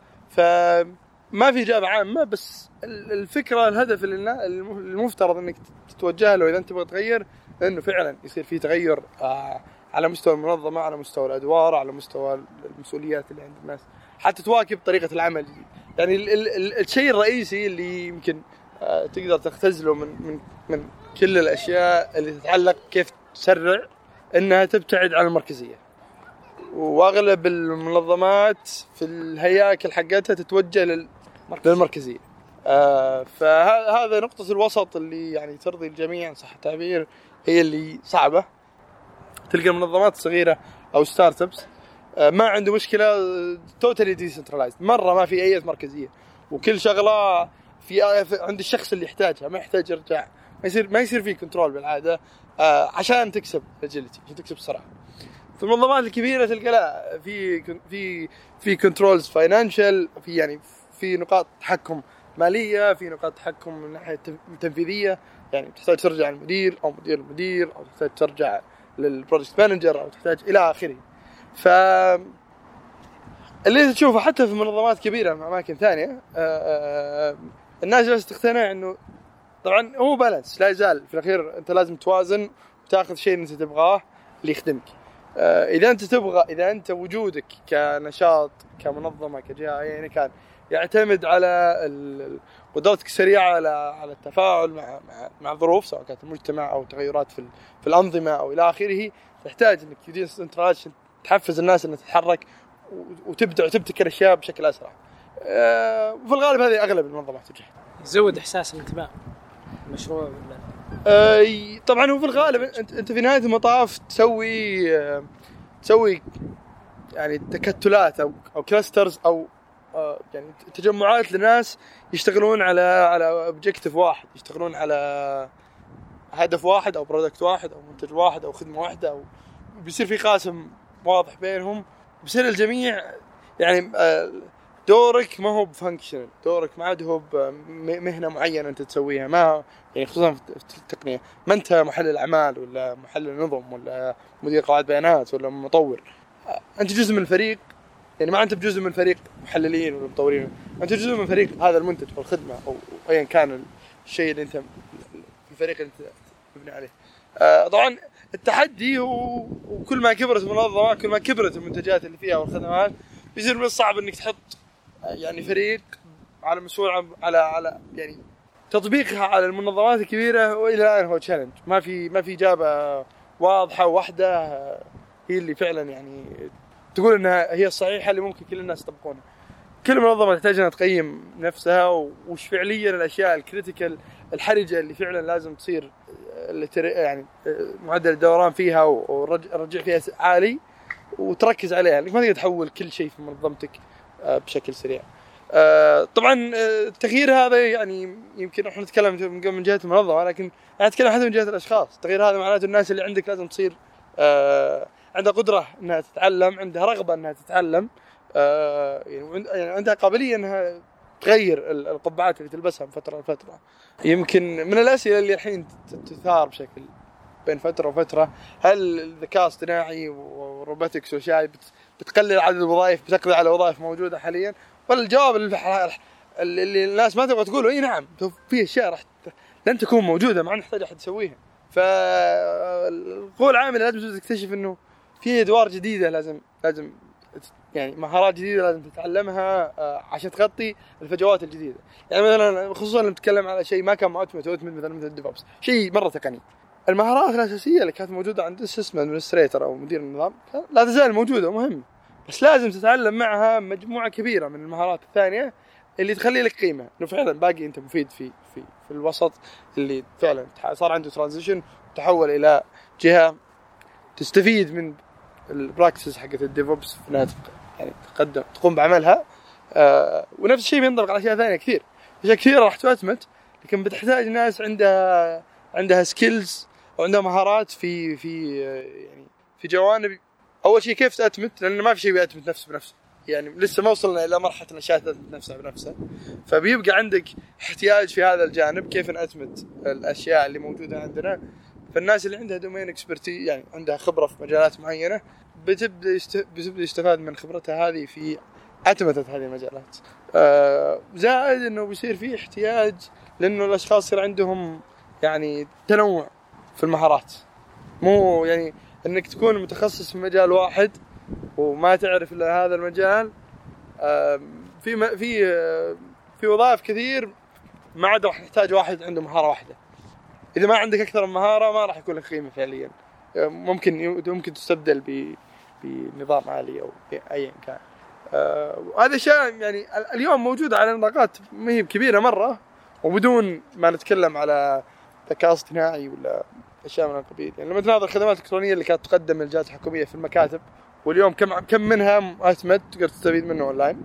فما في إجابة عامة بس ال- الفكرة الهدف اللي المفترض إنك تتوجه له إذا أنت تبغى تغير إنه فعلا يصير في تغير آه، على مستوى المنظمة على مستوى الأدوار على مستوى المسؤوليات اللي عند الناس حتى تواكب طريقة العمل. يعني ال ال ال الشيء الرئيسي اللي يمكن آه، تقدر تختزله من من من كل الأشياء اللي تتعلق كيف تسرع إنها تبتعد عن المركزية. وأغلب المنظمات في الهياكل حقتها تتوجه لل- للمركزية. آه فهذا نقطة الوسط اللي يعني ترضي الجميع صح التعبير هي اللي صعبة. تلقى المنظمات الصغيرة أو startups آه ما عنده مشكلة totally decentralized مرة ما في أي مركزية. وكل شغلة في عند الشخص اللي يحتاجها ما يحتاج يرجع. ما يصير ما يصير في control بالعادة آه عشان تكسب agility عشان تكسب سرعة في المنظمات الكبيرة تلقى لا في في في controls financial في يعني في نقاط تحكم مالية في نقاط تحكم من ناحية تنفيذية. يعني تحتاج ترجع المدير أو مدير المدير أو تحتاج ترجع لل project manager أو تحتاج إلى آخره. ف اللي تشوفه حتى في منظمات كبيرة في أماكن ثانية آه، آه، الناس جالسة تقتنع إنه طبعا هو balance لا يزال. في الأخير أنت لازم توازن وتأخذ شيء إنت تبغاه اللي يخدمك. آه، إذا أنت تبغى إذا أنت وجودك كنشاط كمنظمة كجهة أيا كان يعتمد على قدرتك السريعة على على التفاعل مع مع, مع ظروف سواء كانت المجتمع أو تغيرات في في الأنظمة أو إلى آخره تحتاج إنك تحفز الناس إنها تتحرك وتبدع وتبتكر أشياء بشكل أسرع. آه، وفي الغالب هذه أغلب المنظمات توجه. يزود إحساس الانتماء المشروع ولا آه، طبعا هو في الغالب انت أنت في نهاية المطاف تسوي آه، تسوي يعني تكتلات أو أو clusters أو يعني تجمعات لناس يشتغلون على على objective واحد يشتغلون على هدف واحد أو product واحد أو منتج واحد أو خدمة واحدة أو بيصير في قاسم واضح بينهم. بيصير الجميع يعني آه، دورك ما هو ب functional دورك ما عاد هو بمهنه معينة أنت تسويها. ما يعني خصوصا في التقنية. ما أنت محلل أعمال ولا محلل نظم ولا مدير قواعد بيانات ولا مطور. أنت جزء من فريق يعني ما انت بجزء من فريق محللين ولا مطورين انت جزء من فريق هذا المنتج أو الخدمة أو ايا كان الشيء اللي أنت الفريق اللي أنت مبني عليه. آه، طبعا التحدي هو وكل ما كبرت المنظمه كل ما كبرت المنتجات اللي فيها والخدمات بيصير من الصعب إنك تحط آه، يعني فريق على مسؤول على على يعني تطبيقها على المنظمات الكبيرة وإلى الآن هو challenge ما في ما في إجابة واضحة واحدة آه، هي اللي فعلا يعني تقول إنها هي الصحيحه اللي ممكن كل الناس يطبقونها. كل منظمه تحتاج إنها تقيم نفسها وش فعليا الأشياء ال critical الحرجة اللي فعلا لازم تصير آه، يعني آه، معدل الدوران فيها والرجع فيها عالي وتركز عليها انك ما تقدر تحول كل شيء في منظمتك آه، بشكل سريع. طبعا التغيير هذا يعني يمكن إحنا نتكلم من جهة المنظمة لكن أنا أتكلم حتى من جهة الأشخاص، التغيير هذا معناته الناس اللي عندك لازم تصير عندها قدرة إنها تتعلم، عندها رغبة إنها تتعلم آه، يعني يعني عندها قابلية إنها تغير ال- القبعات اللي تلبسها من فترة لفترة. يمكن من الأسئلة اللي الحين تثار بشكل بين فترة وفترة هل الذكاء الاصطناعي وال robotics والاشياء بت- بتقلل عدد الوظائف بتقضي على وظائف موجودة حاليا ولا الجواب اللي, اللي الناس ما تبغى تقوله إي نعم في أشياء راح لن تكون موجودة ما نحتاج أحد يسويها فالقوى العاملة لازم تكتشف إنه في ادوار جديده لازم لازم يعني مهارات جديده لازم تتعلمها آه، عشان تغطي الفجوات الجديده. يعني مثلا خصوصا لما نتكلم على شيء ما كان مؤتمت مثلا مثل ال DevOps شيء مرة تقني. المهارات الأساسية اللي كانت موجودة عند ال system administrator أو مدير النظام لا تزال موجودة ومهمه بس لازم تتعلم معها مجموعة كبيرة من المهارات الثانية اللي تخلي لك قيمة. إنه فعلا باقي أنت مفيد في في في الوسط اللي فعلا صار عنده transition تحول إلى جهة تستفيد من ال practices حقت ال DevOps انها يعني تقدم تقوم بعملها. آه ونفس الشيء بينطبق على أشياء ثانية كثير. أشياء كثيرة راح تؤتمت لكن بتحتاج ناس عندها عندها skills وعندها مهارات في في آه، يعني في جوانب. أول شيء كيف تأتمت لأن ما في شيء بيأتمت نفسه بنفسه. يعني لسه ما وصلنا إلى مرحلة الأشياء تأتمت نفسها بنفسها. فبيبقى عندك احتياج في هذا الجانب كيف نأتمت الأشياء اللي موجودة عندنا. فالناس اللي عندها domain expertise يعني عندها خبرة في مجالات معينة بتبدأ. بتبدأ يستفاد من خبرتها هذه في أتمتة هذه المجالات. آه زائد إنه بيصير في احتياج لإنه الأشخاص يصير عندهم يعني تنوع في المهارات. مو يعني إنك تكون متخصص في مجال واحد وما تعرف إلا هذا المجال آه في. في في وظائف كثير ما عاد راح نحتاج واحد عنده مهارة واحدة. إذا ما عندك أكثر من مهارة ما راح يكون لك قيمة فعليا. ممكن ممكن تستبدل ب بنظام آلي أو ايا كان. آه، وهذا اشياء يعني ال- اليوم موجوده على نطاقات ما هي كبيرة مرة وبدون ما نتكلم على ذكاء اصطناعي ولا أشياء من القبيل يعني لما تناظر الخدمات الإلكترونية اللي كانت تقدم من الجهات الحكومية في المكاتب واليوم كم كم منها مؤتمت تقدر تستفيد منه أونلاين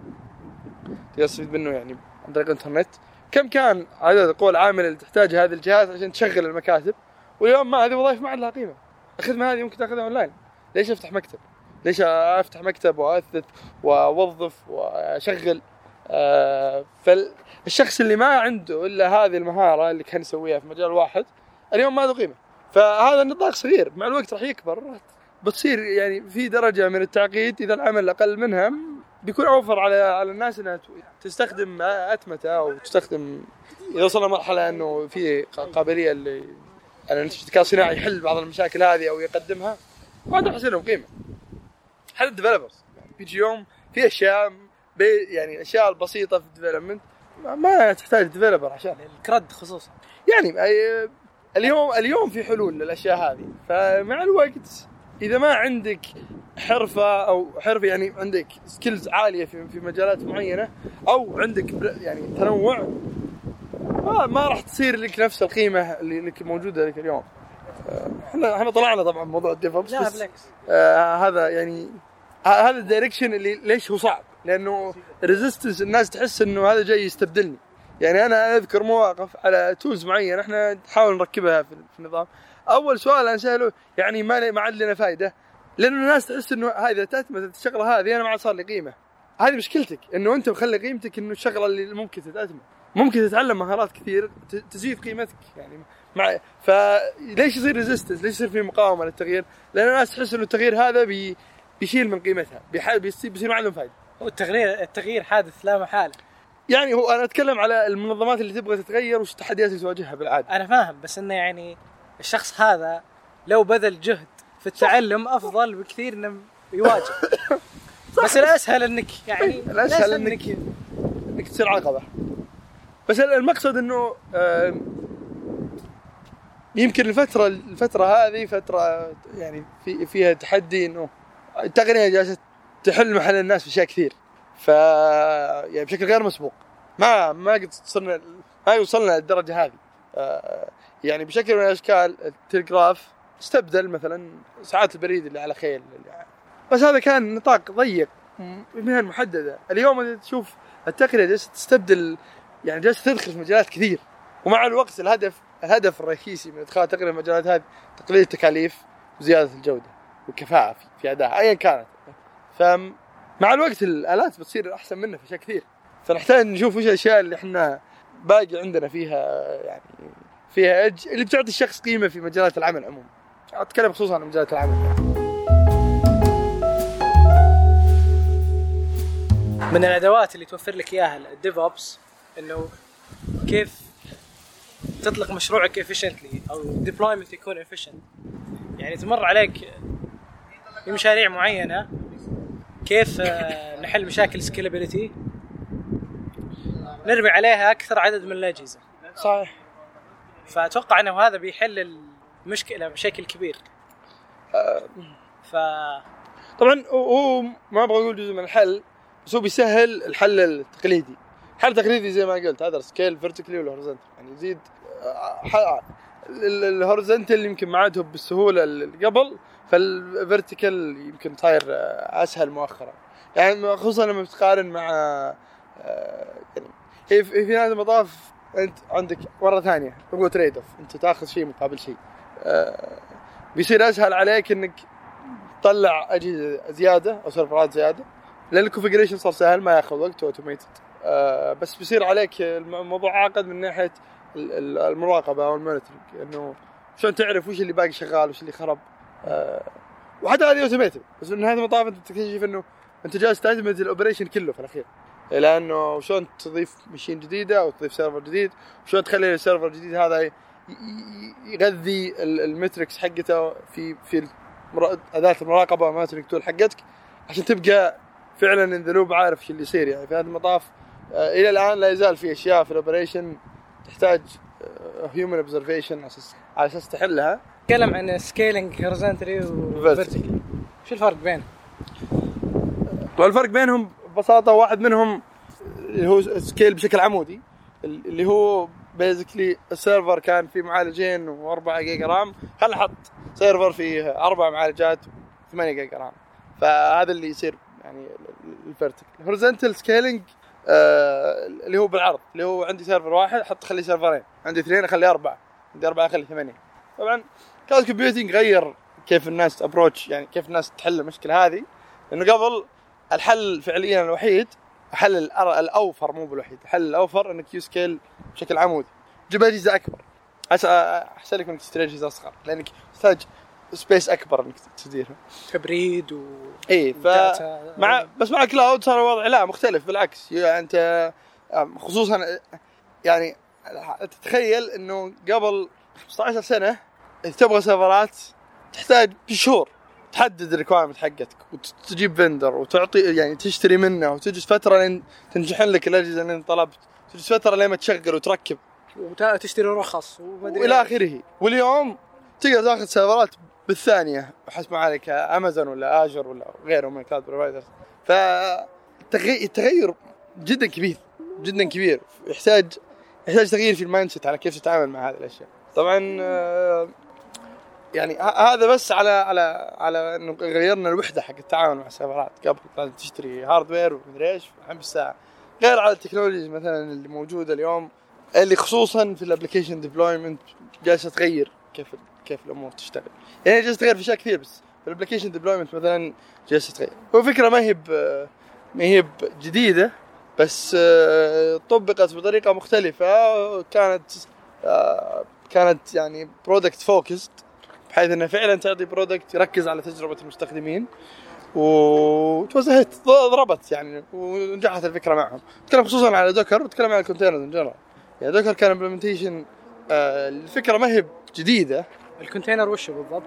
تقدر تستفيد منه يعني عن طريق الإنترنت كم كان عدد القوى العامله اللي تحتاجها هذه الجهات عشان تشغل المكاتب؟ واليوم ما هذه وظائف ما عاد لها قيمة. الخدمه هذه ممكن تأخذها أونلاين. ليش أفتح مكتب؟ ليش أفتح مكتب وأأثث وأوظف وأشغل؟ آه فالشخص اللي ما عنده إلا هذه المهارة اللي كان يسويها في مجال واحد اليوم ما له قيمة. فهذا النطاق صغير. مع الوقت راح يكبر بتصير يعني في درجة من التعقيد إذا العمل أقل منها بيكون اوفر على على الناس انها تستخدم اتمته أو تستخدم اذا وصلنا مرحلة انه في قابلية اللي ان الذكاء الصناعي يحل بعض المشاكل هذه أو يقدمها وهذا راح يصير لهم قيمة. حتى ال developers يعني بيجي يوم في أشياء بي يعني الاشياء البسيطة في ال development ما, ما تحتاج developer عشان. ال CRUD خصوصا. يعني اليوم اليوم في حلول للأشياء هذه. فمع الوقت إذا ما عندك حرفة أو حرفة يعني عندك skills عالية في في مجالات معينة أو عندك يعني تنوع ما, ما راح تصير لك نفس القيمة اللي لك موجودة لك اليوم آه، إحنا إحنا طلعنا طبعا موضوع ال DevOps لا بس بالعكس آه هذا يعني هذا ال direction اللي ليش هو صعب؟ لأنه resistance الناس تحس إنه هذا جاي يستبدلني. يعني أنا أذكر مواقف على tools معينة إحنا نحاول نركبها في في النظام. أول سؤال انساله يعني ما ما عاد لنا فائده لأنه الناس تحس إنه هذا تأتمت الشغلة هذه أنا ما عاد صار لي قيمة. هذه مشكلتك إنه أنت مخلي قيمتك إنه الشغلة اللي ممكن تتأتمت. ممكن تتعلم مهارات كثير تزيد قيمتك يعني مع فليش يصير resistance؟ ليش يصير في مقاومة للتغيير؟ لأن الناس تحس إنه التغيير هذا بي بيشيل من قيمتها بيح- بيصير بيصير ما عندهم فائده هو التغيير التغيير حادث لا محالة يعني هو أنا أتكلم على المنظمات اللي تبغى تتغير وش التحديات اللي تواجهها بالعادة أنا فاهم بس إنه يعني الشخص هذا لو بذل جهد في التعلم أفضل بكثير إنه يواجه. بس الاسهل إنك يعني الاسهل إنك انك تصير عقبة. بس المقصد إنه يمكن الفترة الفترة هذه فترة يعني في فيها تحدي إنه التقنية جالسة تحل محل الناس في أشياء كثير. ف يعني بشكل غير مسبوق. ما ما قد صرنا ما وصلنا للدرجة هذه. آه، يعني بشكل من الأشكال التلغراف استبدل مثلا ساعات البريد اللي على خيل. اللي بس هذا كان نطاق ضيق مهن محددة. اليوم إذا تشوف التقنية جالسة تستبدل يعني جالسة تدخل في مجالات كثير. ومع الوقت الهدف الهدف الرئيسي من إدخال تقنية المجالات هذه تقليل التكاليف وزيادة الجودة والكفاءة في, ادائها ايا كانت. فمع الوقت الآلات بتصير أحسن منها في أشياء كثير. فنحتاج نشوف وش الأشياء اللي إحنا باقي عندنا فيها يعني فيها اج اللي بتعطي الشخص قيمة في مجالات العمل عموما. أتكلم خصوصا عن مجالات العمل. من الأدوات اللي توفر لك إياها ال DevOps إنه كيف تطلق مشروعك efficiently أو deployment يكون efficient. يعني تمر عليك في مشاريع معينة كيف آه، نحل مشاكل scalability نرمي عليها أكثر عدد من الأجهزة. صحيح. فأتوقع إنه هذا بيحل المشكلة بشكل كبير. ف طبعا هو ما أبغى أقول جزء من الحل بس هو بيسهل الحل التقليدي. الحل التقليدي زي ما قلت هذا scale vertically ولا horizontal يعني يزيد ال horizontal يمكن ما عاد هو بالسهولة اللي قبل فال vertical يمكن صاير أسهل مؤخرا. يعني خصوصا لما تقارن مع آه، يعني في في المطاف انت عندك مرة ثانية هو trade-off انت تاخذ شيء مقابل شيء آه، بيصير أسهل عليك إنك تطلع أجهزة زيادة أو سيرفرات زيادة. لأن ال configuration صار سهل ما ياخذ وقت automated بس بيصير عليك الموضوع عاقد من ناحية ال- ال- المراقبة أو ال monitoring إنه شلون تعرف وش اللي باقي شغال وش اللي خرب. آه، وحتى هذه automated بس من هذه المطاف أنت تكتشف إنه أنت جالس تعتمد ال operation كله في الأخير. لأنه شلون تضيف machine جديدة أو تضيف server جديد وشلون تخلي ال server الجديد هذا يغذي ال- ال metrics حقته في في أداة المراقبة وال monitoring tool حقتك عشان تبقى فعلا in the loop عارف إيش اللي يصير يعني. في هذا المطاف آه، إلى الآن لا يزال في أشياء في ال operation تحتاج human observation على أساس على أساس تحلها. نتكلم عن scaling horizontally و vertical شو الفرق بينهم؟ والفرق بينهم ببساطة واحد منهم اللي هو scale بشكل عمودي اللي هو basically ال server كان فيه معالجين و4 giga RAM. خلينا نحط server فيه أربع معالجات 8 giga RAM. فهذا اللي يصير يعني ال vertical horizontal scaling آه اللي هو بالعرض اللي هو عندي server واحد أحط خلي سيرفرين عندي اثنين اخلي أربعة. عندي أربعة اخلي ثمانية. طبعا cloud computing غير كيف الناس approach يعني كيف الناس تحل المشكلة هذه. لأنه قبل الحل فعليا الوحيد الحل الأوفر مو بالوحيد الحل الأوفر إنك you scale بشكل عمودي جيب أجهزة أكبر. أحسن لك إنك تشتري أجهزة أصغر لأنك تحتاج space أكبر إنك تديرها. تبريد و إي ف. مع بس مع cloud صار الوضع لا مختلف بالعكس. يعني أنت خصوصا يعني تتخيل إنه قبل 15 سنة تبغى سيرفرات تحتاج بشهور. تحدد ال requirement حقتك وتجيب vendor وتعطي يعني تشتري منه وتجلس فترة لين تنشحن لك الأجهزة اللي أنت طلبت. تجلس فترة لين ما تشغل وتركب. وتشتري رخص وإلى آخره. واليوم تقدر تاخذ سيرفرات بالثانية حسب ما عليك امازون ولا Azure ولا غيره من ال cloud providers فالتغير جدا كبير جدا كبير. يحتاج يحتاج تغيير في ال mind على كيف تتعامل مع هذه الأشياء. طبعا آه، يعني هذا بس على على على إنه غيرنا الوحدة حق التعامل مع السيرفرات قبل لازم تشتري hardware ومدري إيش عم بالساعة غير على ال technologies مثلا اللي موجودة اليوم اللي خصوصا في ال application deployment جالسة تغير كيف كيف الأمور تشتغل. يعني جالسة تغير في أشياء كثير بس في ال application deployment مثلا جالسة تغير. هو فكرة ما هي ما هي جديدة بس آه، طبقت بطريقة مختلفة كانت آه، كانت يعني product focused بحيث انها فعلا تعطي product يركز على تجربة المستخدمين. وتوزهت ضربت يعني ونجحت الفكرة معهم. نتكلم خصوصا على Docker ونتكلم على ال containers in general يعني Docker كان implementation الفكرة ما هي جديدة. ال container وش بالضبط؟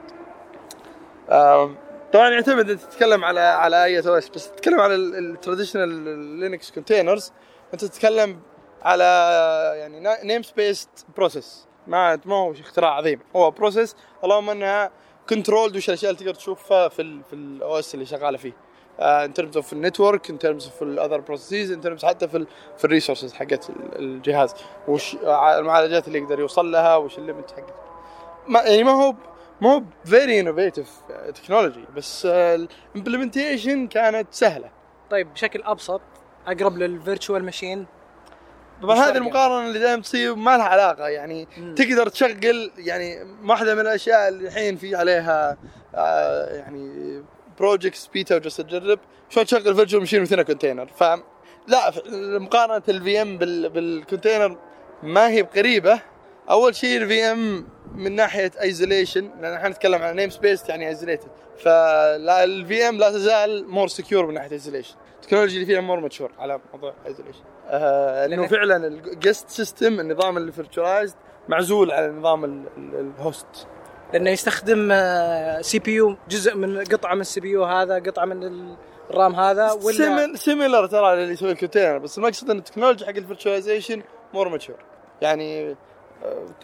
طبعا يعتمد انت تتكلم على على أي OS بس تتكلم على ال traditional Linux containers أنت تتكلم على يعني namespace process ما ما هو اختراع عظيم. هو process اللهم إنها controlled وش الأشياء اللي تقدر تشوفها في ال في ال OS اللي شغالة فيه. in terms of ال network in terms of ال other processes in terms حتى في ال في ال resources حقت ال- الجهاز. وش المعالجات اللي يقدر يوصل لها وش ال limit حقته ما يعني ما هو ما هو very innovative technology بس ال implementation كانت سهلة. طيب بشكل أبسط أقرب لل virtual machine طبعا هذه المقارنة اللي دائما تصير ما لها علاقة يعني مم. تقدر تشغل يعني واحدة من الأشياء اللي الحين في عليها آه يعني projects beta وجالس تجرب شلون تشغل virtual machine مثل ال container ف لا مقارنة ال VM بال container ما هي قريبه أول شيء ال VM من ناحية isolation لأن إحنا نتكلم عن namespace يعني isolated فال VM لا تزال more secure من ناحية isolation ال technology اللي فيها more mature على موضوع isolation آه إنه فعلا ال guest system النظام اللي virtualized معزول على نظام ال- ال- ال host لأنه يستخدم CPU جزء من قطعة من ال CPU هذا قطعة من ال- ال RAM هذا ولا simil similar ترى اللي يسوي ال container بس المقصد إن ال technology حق ال virtualization more mature يعني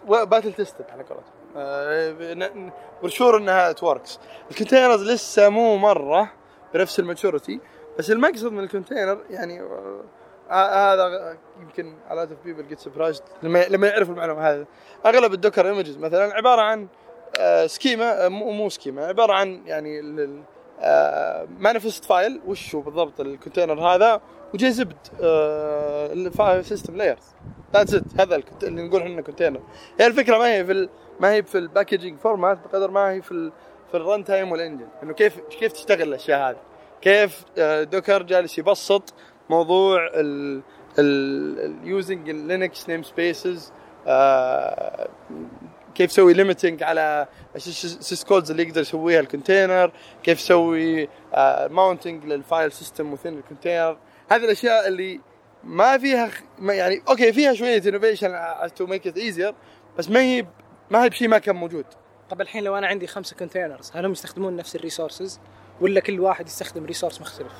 battle tested على قولتهم. for sure انها it works ال containers لسه مو مرة بنفس ال maturity بس المقصد من ال container يعني آه، هذا يمكن a lot of people surprised. لما لما يعرفوا المعلومة هذه. أغلب ال Docker images مثلا عبارة عن آه، schema آه، مو مو schema عبارة عن يعني manifest file وش هو بالضبط ال container هذا و gzipped ال file system layers that's it هذا اللي نقول إحنا container هي الفكرة ما هي في. ما هي في ال packaging format بقدر ما هي في. في ال runtime وال engine إنه كيف كيف تشتغل الأشياء هذه؟ كيف آه، Docker جالس يبسط موضوع ال ال using ال Linux namespaces كيف يسوي limiting على ال syscalls اللي يقدر يسويها ال container كيف يسوي mounting لل file system within ال container هذه الأشياء اللي ما فيها يعني okay فيها شوية innovation to make it easier بس ما هي ما هي بشيء ما كان موجود. طب الحين لو أنا عندي خمسة containers هل هم يستخدمون نفس ال resources ولا كل واحد يستخدم resource مختلف؟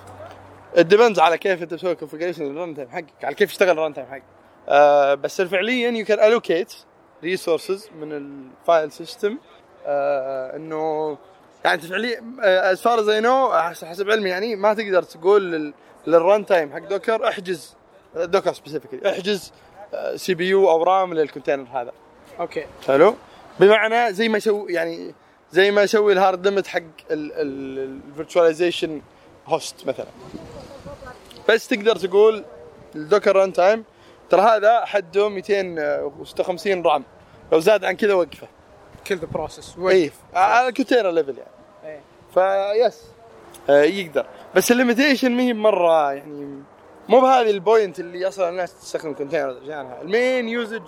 It depends على كيف أنت تسوي كونفجريشن للرن تايم حقك على كيف يشتغل ال run time حقك. آه بس فعليا you can allocate resources من ال file system آه إنه يعني أنت فعليا as far as I know حسب علمي يعني ما تقدر تقول لل- لل run time حق Docker احجز Docker specifically احجز CPU أو RAM لل container هذا. Okay. حلو؟ بمعنى زي ما يسوي يعني زي ما يسوي ال hard limit حق ال virtualization host مثلا. بس تقدر تقول ال Docker runtime. ترى هذا حده 256 RAM. لو زاد عن كذا وقفه. كل ذا process على ال container level يعني. إيه. Yes آه يقدر. بس ال limitation ما هي مرة يعني مو بهذه ال point اللي أصلا الناس تستخدم containers عشانها ال main usage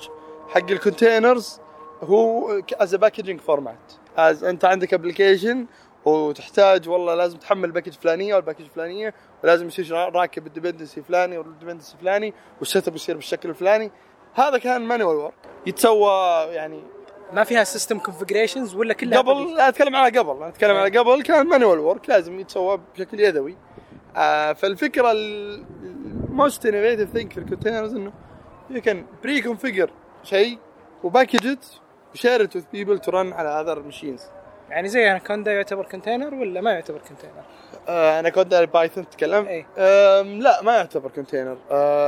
حق ال containers هو as packaging format as أنت عندك application وتحتاج والله لازم تحمل ال package فلانية وال package فلانية ولازم يصير راكب ال dependency فلاني وال dependency فلاني وال setup يصير بالشكل الفلاني. هذا كان manual work يتسوى يعني ما فيها system configurations ولا كلها قبل؟ لا أتكلم على قبل أتكلم على قبل. كان مانوال work لازم يتسوى بشكل يدوي. آه فالفكرة ال most innovative thing في ال containers إنه you can pre-configure شيء و package it و share it with people to run على other machines يعني زي اناكوندا يعتبر container ولا ما يعتبر container؟ Anaconda Python تتكلم؟ إيه. آم، لا ما يعتبر container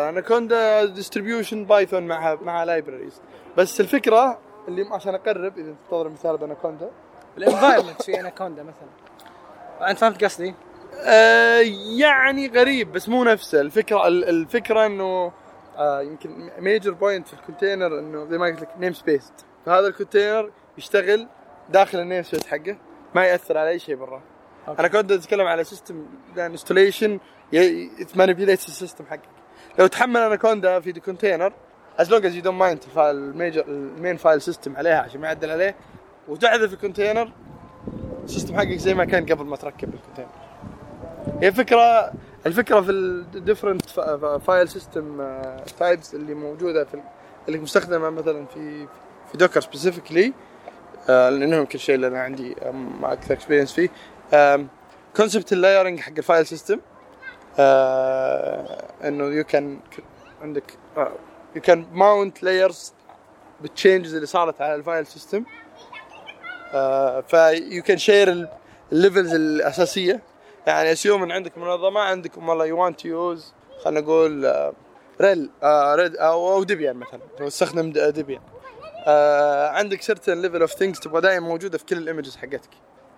Anaconda distribution Python مع مع libraries بس الفكرة اللي عشان أقرب إذا تنتظر مثال باناكوندا ال environment في اناكوندا مثلا. أنت فهمت قصدي؟ آه يعني قريب بس مو نفسه الفكرة. ال- الفكرة إنه آه يمكن major point في ال container إنه زي ما قلت لك namespace فهذا ال container يشتغل داخل ال namespace حقه. ما يأثر على أي شيء برا. Okay. أنا كنت أتكلم على system installation manipulate ال system حقك. لو تحمل اناكوندا في container as long as you don't mind ال file ال major ال main file system عليها عشان ما يعدل عليه وتحذف ال container ال system حقك زي ما كان قبل ما تركب ال container هي فكرة الفكرة في ال different file system types اللي موجودة في ال- اللي مستخدمة مثلا في في Docker specifically لأنه يمكن شيء اللي أنا عندي أم، أكثر experience فيه. concept ال layering حق ال file system إنه you can عندك you can mount layers بال changes اللي صارت على ال file system ف you can share ال levels الأساسية. يعني assume إن عندك منظمة عندكم والله you want use خلينا نقول آه، RHEL آه، Red أو Debian مثلا د- Debian آه، عندك certain level of things تبغى دائما موجودة في كل ال images حقتك.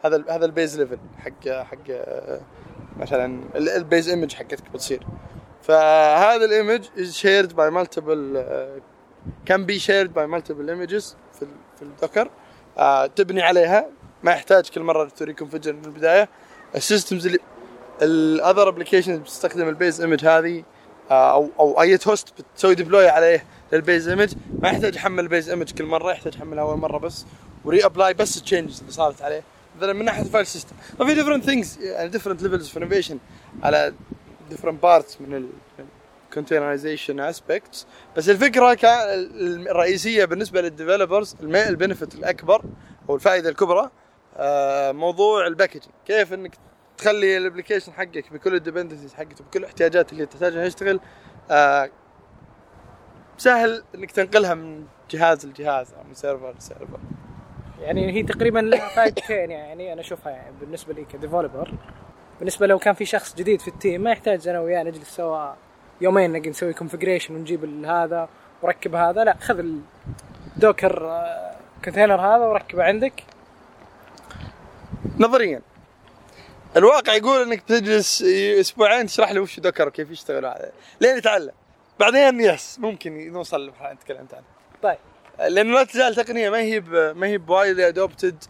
هذا ال هذا ال base level حق حق آه، مثلا ال- ال base image حقتك بتصير. فهذا ال image shared by multiple uh, can be shared by multiple images في في ال Docker آه تبني عليها ما يحتاج كل مرة to reconfigure من البداية. ال systems اللي ال other applications بتستخدم ال base image هذه آه أو أو أي host بتسوي deploy عليه لل base image ما يحتاج يحمل ال base image كل مرة يحتاج يحملها أول مرة بس و reapply بس ال changes اللي صارت عليه. مثلا من ناحية ال file system طبعا في different things يعني different levels of innovation على different parts من ال containerization aspects بس الفكرة الرئيسية بالنسبة لل developers ال benefit الأكبر أو الفائدة الكبرى آه، موضوع ال packaging كيف إنك تخلي ال application حقك بكل ال dependencies حقته بكل الاحتياجات اللي تحتاجها يشتغل آه، سهل إنك تنقلها من جهاز لجهاز أو من server ل server يعني هي تقريبا لها فائدتين يعني أنا أشوفها يعني بالنسبة لي ك developer بالنسبة لو كان في شخص جديد في ال team ما يحتاج أنا وياه نجلس سوا يومين نجي نسوي configuration ونجيب هذا وركب هذا. لا خذ ال Docker container هذا وركبه عندك. نظريا. الواقع يقول إنك بتجلس أسبوعين تشرح له وش Docker وكيف يشتغل هذا لين يتعلم. بعدين yes ممكن نوصل للمرحله اللي تكلمت عنها طيب. لأنه لا تزال تقنية ما هي ما هي ب widely adopted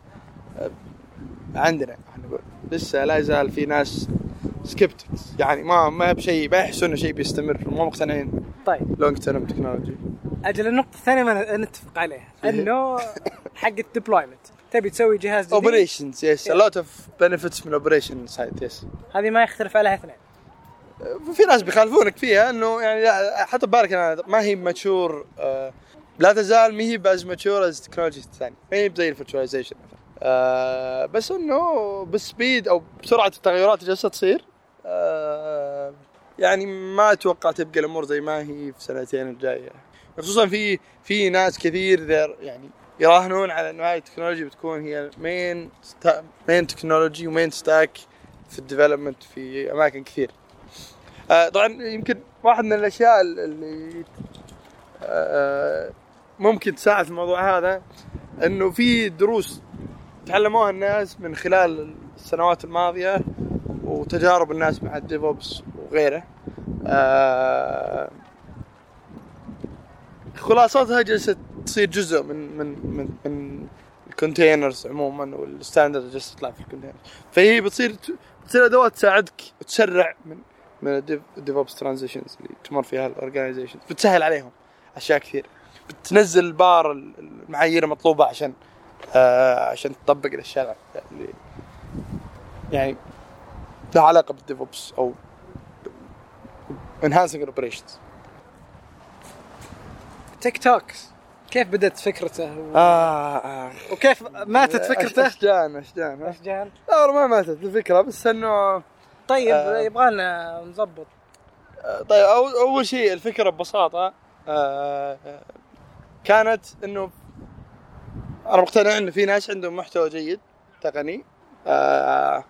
عندنا. خلينا نقول لسه لا يزال في ناس skeptics يعني ما ما بشيء ما يحسون إنه شيء بيستمر مو مقتنعين. طيب. long term technology أجل النقطة الثانية ما نتفق عليها. إنه حق ال deployment تبي تسوي جهاز جديد؟ operations yes a lot of benefits من operation side yes هذه ما يختلف عليها اثنين. في ناس بيخالفونك فيها إنه يعني حتى ببالك أنا ما هي mature آه لا تزال ما هي ب as mature as technologies الثانية. ما هي زي ال virtualization. آه بس إنه بال speed أو بسرعة التغيرات اللي جالسة تصير آه يعني ما أتوقع تبقى الأمور زي ما هي في السنتين الجاية. خصوصا في في ناس كثير يعني يراهنون على إنه هاي التكنولوجيا بتكون هي main main technology و main stack في ال development في أماكن كثير. طبعا يمكن واحد من الأشياء اللي آه ممكن تساعد في الموضوع هذا إنه في دروس تعلموها الناس من خلال السنوات الماضية وتجارب الناس مع ال DevOps وغيره. آه خلاصتها جلست تصير جزء من من من من ال containers عموما وال standard جالسه تطلع في ال containers فهي بتصير بتصير أدوات تساعدك وتسرع من من ال DevOps transitions اللي تمر فيها ال organization بتسهل عليهم أشياء كثير. بتنزل البار المعايير المطلوبة عشان آه عشان تطبق الأشياء اللي يعني لها علاقة بال DevOps أو enhancing operations. tech talks كيف بدأت فكرته؟ و... آه, آه. وكيف ماتت فكرته؟ أشجان أشجان. أشجان. لا ما ماتت الفكرة بس إنه طيب آه يبغى لنا نظبط آه طيب أول شيء الفكرة ببساطة آه كانت إنه أنا مقتنع انه في ناس عندهم محتوى جيد تقني آه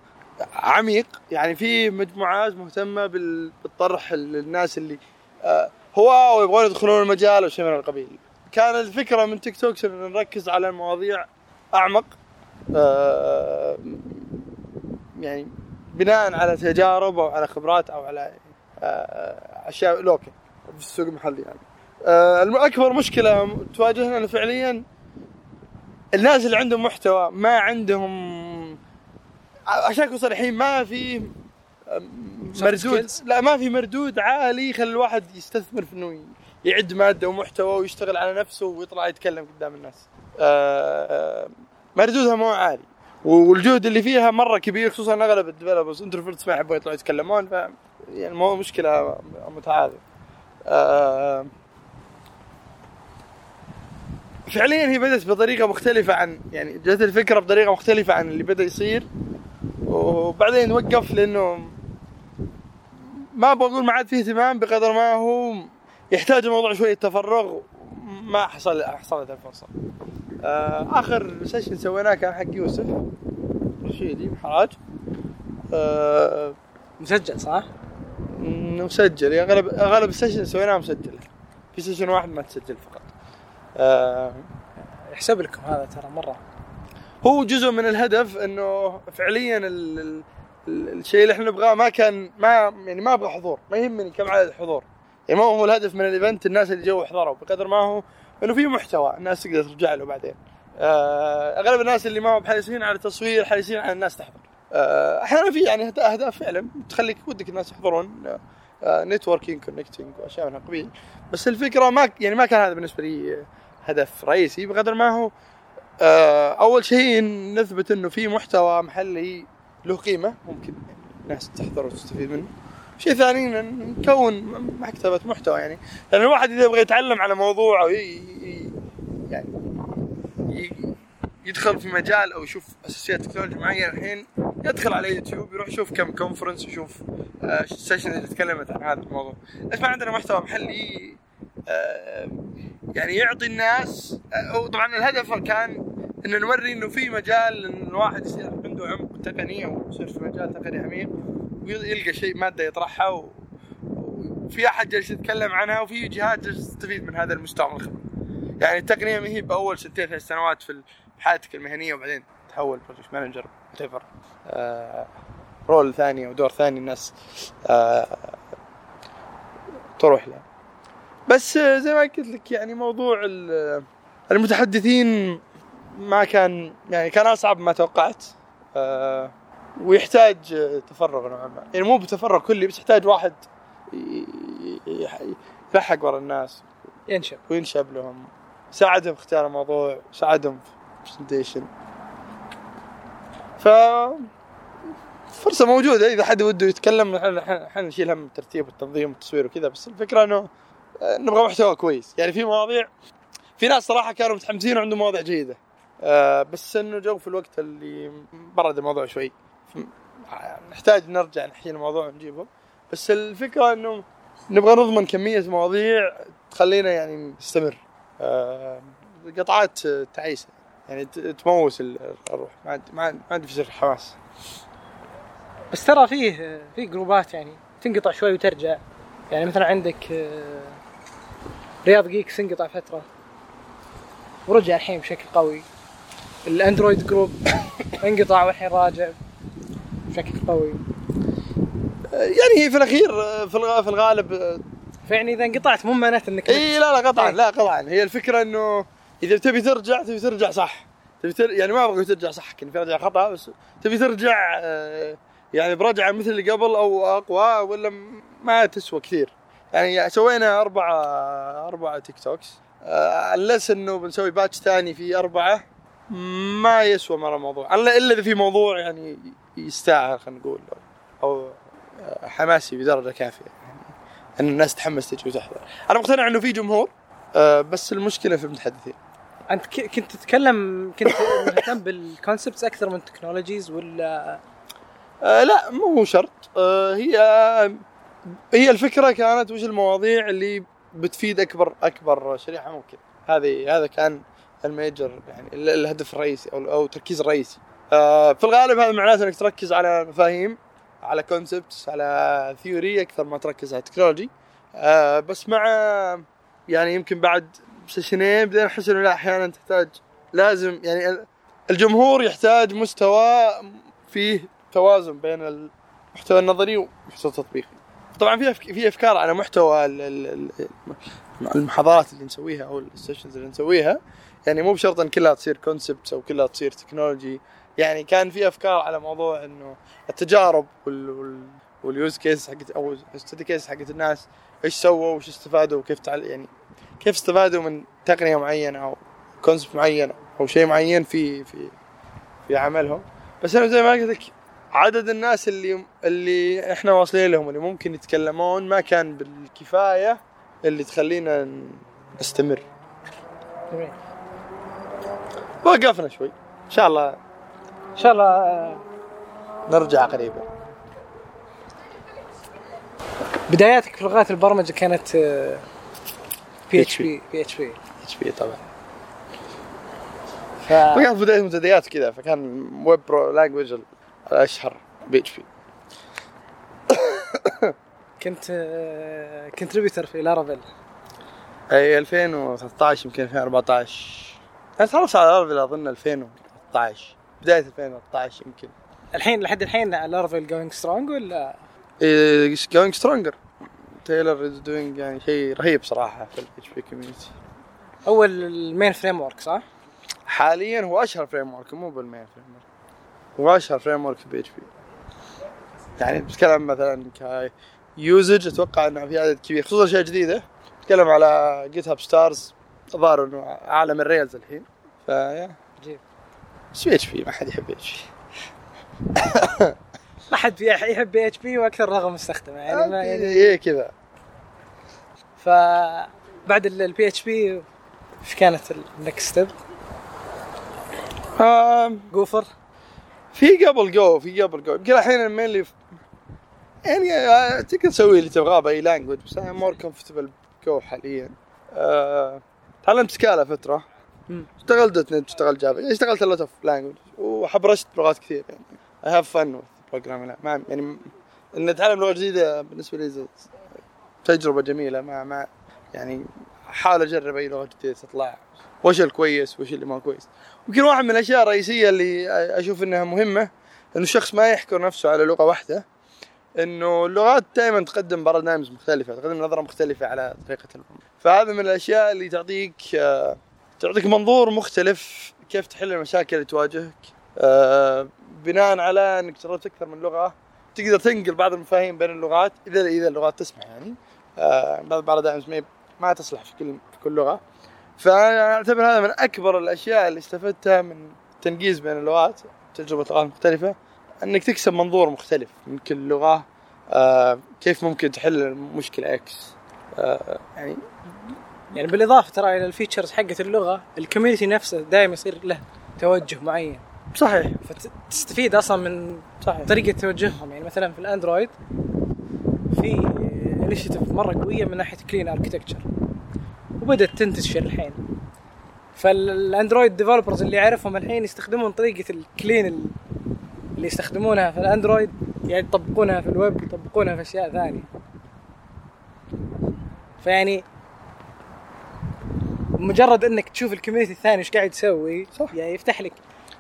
عميق يعني في مجموعات مهتمة بالطرح للناس اللي آه هو يبغون يدخلون المجال أو شيء من القبيل. كان الفكرة من تيك توك إن نركز على مواضيع أعمق آه يعني بناء على تجارب أو على خبرات أو على آه أشياء لوكل في السوق المحلي يعني. آه أكبر مشكلة تواجهنا فعليا الناس اللي عندهم محتوى ما عندهم عشان اكون صريحين ما في مردود. لا ما في مردود عالي يخلي الواحد يستثمر في إنه يعد مادة ومحتوى ويشتغل على نفسه ويطلع يتكلم قدام الناس. آه مردودها مو عالي. والجهد اللي فيها مرة كبير خصوصا أغلب ال developers introverts ما يحبون يطلعوا يتكلمون ف يعني مو مشكلة متعاذه. آه فعليا هي بدأت بطريقة مختلفة عن يعني جت الفكرة بطريقة مختلفة عن اللي بدأ يصير وبعدين وقف لأنه ما بقول ما عاد فيه اهتمام بقدر ما هو يحتاج الموضوع شوية تفرغ ما حصل حصلت الفرصة آخر session سويناه كان حق يوسف. رشيدي حراج آه مسجل صح؟ مسجل. اغلب أغلب ال session سويناها مسجله في session واحد ما تسجل فقط. آه يحسب لكم هذا ترى مرة. هو جزء من الهدف إنه فعليا ال ال الشيء اللي إحنا نبغاه ما كان ما يعني ما أبغى حضور. ما يهمني كم عدد الحضور. يعني ما هو الهدف من ال event الناس اللي جو حضروا. بقدر ما هو انه في محتوى الناس تقدر ترجع له بعدين. آه أغلب الناس اللي ما هو بحريصين على التصوير حريصين على الناس تحضر. آه أحيانا في يعني أهداف فعلا تخليك ودك الناس يحضرون networking connecting وأشياء من هالقبيل بس الفكرة ما يعني ما كان هذا بالنسبة لي آه، هدف رئيسي بقدر ما هو آه، أول شيء نثبت إنه في محتوى محلي له قيمة ممكن الناس تحضر وتستفيد منه. شيء ثاني نكون مكتبة محتوى يعني. لأن الواحد إذا يبغى يتعلم على موضوع أو يعني يدخل في مجال أو يشوف أساسيات تكنولوجيا معين الحين يدخل على يوتيوب يروح يشوف كم conference يشوف ال session اللي تكلمت عن هذا الموضوع. ليش ما عندنا محتوى محلي آه، يعني يعطي الناس آه، طبعا الهدف كان ان نوري إنه في مجال إن الواحد يصير عنده عمق تقني أو يصير في مجال تقني عميق. ويلقى شيء مادة يطرحها و... وفي أحد جالس يتكلم عنها وفي جهات تستفيد من هذا المستوى من الخبره. يعني التقنية ما هي بأول سنتين ثلاث سنوات في حياتك المهنية وبعدين تحول project manager و what آه role ثاني أو دور ثاني الناس آه تروح له. بس زي ما قلت لك يعني موضوع المتحدثين ما كان يعني كان أصعب ما توقعت آه ويحتاج تفرغ نوعا ما. يعني مو بتفرغ كلي بس يحتاج واحد يلحق ورا الناس. ينشب. وينشب لهم. ساعدهم في اختيار الموضوع ساعدهم في برزنتيشن ف فرصة موجودة. إذا حد وده يتكلم إحنا نشيل هم الترتيب والتنظيم والتصوير وكذا. بس الفكرة إنه نبغى محتوى كويس. يعني في مواضيع في ناس صراحة كانوا متحمسين وعندهم مواضيع جيدة. آه بس إنه جو في الوقت اللي برد الموضوع شوي. نحتاج نرجع نحيي الموضوع ونجيبه. بس الفكرة إنه نبغى نضمن كمية مواضيع تخلينا يعني نستمر. آه، قطعات تعيسة. يعني تموس الروح. ما ما عندي في سر حماس. بس ترى فيه في جروبات يعني تنقطع شوي وترجع. يعني مثلا عندك آه، رياض Geeks انقطع فترة. ورجع الحين بشكل قوي. ال Android group انقطع والحين راجع. بشكل قوي. يعني هي في الأخير في الغالب فيعني إذا انقطعت مو معناته إنك إي لا لا قطعا لا قطعا هي الفكرة إنه إذا تبي ترجع تبي ترجع صح. تبي تر... يعني ما أبغى ترجع صح كان في رجع خطأ بس تبي ترجع آه، يعني برجعة مثل اللي قبل أو أقوى ولا ما تسوى كثير. يعني سوينا أربعة أربعة tech talks. unless إنه بنسوي batch ثاني في أربعة ما يسوى مرة الموضوع إلا إذا في موضوع يعني يستاهل خلينا نقول أو حماسي بدرجه كافية. يعني إن الناس تحمس تجي وتحضر. أنا مقتنع إنه في جمهور آه، بس المشكلة في المتحدثين. أنت كنت تتكلم كنت مهتم بال concepts أكثر من ال technologies ولا؟ آه لا مو شرط. آه هي هي الفكرة كانت وش المواضيع اللي بتفيد أكبر أكبر شريحة ممكن. هذه هذا كان ال major يعني الهدف الرئيسي أو أو التركيز الرئيسي. في الغالب هذا معناته إنك تركز على مفاهيم على concepts على theory أكثر ما تركز على technology آه بس مع يعني يمكن بعد session ين بدينا نحس إنه لا أحيانا تحتاج لازم يعني الجمهور يحتاج مستوى فيه توازن بين المحتوى النظري والمحتوى التطبيقي. طبعا في في أفكار على محتوى المحاضرات اللي نسويها أو ال sessions اللي نسويها. يعني مو بشرط إن كلها تصير concepts أو كلها تصير technology يعني كان في أفكار على موضوع إنه التجارب وال وال use case حقت أو study case حقت الناس إيش سووا وش استفادوا وكيف تعال يعني كيف استفادوا من تقنية معينة أو concept معين أو شيء معين في في في عملهم. بس أنا زي ما قلت لك عدد الناس اللي اللي إحنا واصلين لهم اللي ممكن يتكلمون ما كان بالكفاية اللي تخلينا نستمر. وقفنا شوي. إن شاء الله إن شاء الله آه، نرجع قريبا. بداياتك في لغات البرمجة كانت بي اتش بي بي اتش بي اتش بي طبعا. ف... فكانت بداية منتديات كذا فكان web pro language الأشهر PHP كنت contributor في Laravel أي 2013 يمكن 2014 كانت خلص على Laravel أظن 2013 بداية 2013 يمكن. الحين لحد الحين Laravel going strong ولا؟ going stronger Taylor is doing يعني شيء رهيب صراحة في ال PHP community أول ال main framework صح؟ حاليا هو أشهر framework مو بال main framework هو أشهر framework في PHP يعني بتكلم مثلا ك يوزج أتوقع إنه في عدد كبير خصوصا اشياء جديده تكلم على جيت هاب ستارز الظاهر إنه عالم الريلز الحين. فيا عجيب بس بي اتش بي ما حد يحب اتش بي ما حد يح- يحب اتش بي وأكثر رقم مستخدمه يعني ما يعني إيه كذا. فبعد البي اتش بي إيش كانت النكست ستيب؟ جوفر. في قبل جو في قبل جو. يمكن الحين mainly يعني آه، تقدر تسوي اللي تبغاه بأي language بس أنا more comfortable Go حاليا. آه، تعلمت Scala فترة. اشتغلت .NET اشتغلت Java يعني اشتغلت lot of language وحبرشت بلغات كثير يعني. I have fun programming يعني إن اتعلم لغة جديدة بالنسبة لي تجربة جميلة. ما ما يعني أحاول أجرب أي لغة جديدة تطلع. وش الكويس وش اللي ما كويس. يمكن واحد من الأشياء الرئيسية اللي أشوف إنها مهمة إنه الشخص ما يحكر نفسه على لغة واحدة إنه اللغات دائما تقدم بارادايمز مختلفة تقدم نظرة مختلفة على طريقة فهذا من الأشياء اللي تعطيك آه، تعطيك منظور مختلف كيف تحل المشاكل اللي تواجهك. آه، بناء على إنك جربت أكثر من لغة تقدر تنقل بعض المفاهيم بين اللغات اذا إذا اللغات تسمح يعني. آه، بعض ال paradigms ما تصلح في كل في كل لغة. فأنا أعتبر هذا من أكبر الأشياء اللي استفدتها من التنقيز بين اللغات تجربة لغات مختلفة إنك تكسب منظور مختلف من كل لغة. آه كيف ممكن تحل المشكلة X يعني يعني بالإضافة ترى إلى ال features حقت اللغة ال community نفسه دائما يصير له توجه معين. صحيح. فتستفيد أصلا من صحيح. طريقة توجههم. يعني مثلا في ال Android في initiative مرة قوية من ناحية clean architecture وبدأت تنتشر الحين. فال Android developers اللي أعرفهم الحين يستخدمون طريقة ال clean ال- اللي يستخدمونها في ال Android يعني يطبقونها في الويب يطبقونها في أشياء ثانية. فيعني مجرد انك تشوف ال community الثاني إيش قاعد يسوي صح. يعني يفتح لك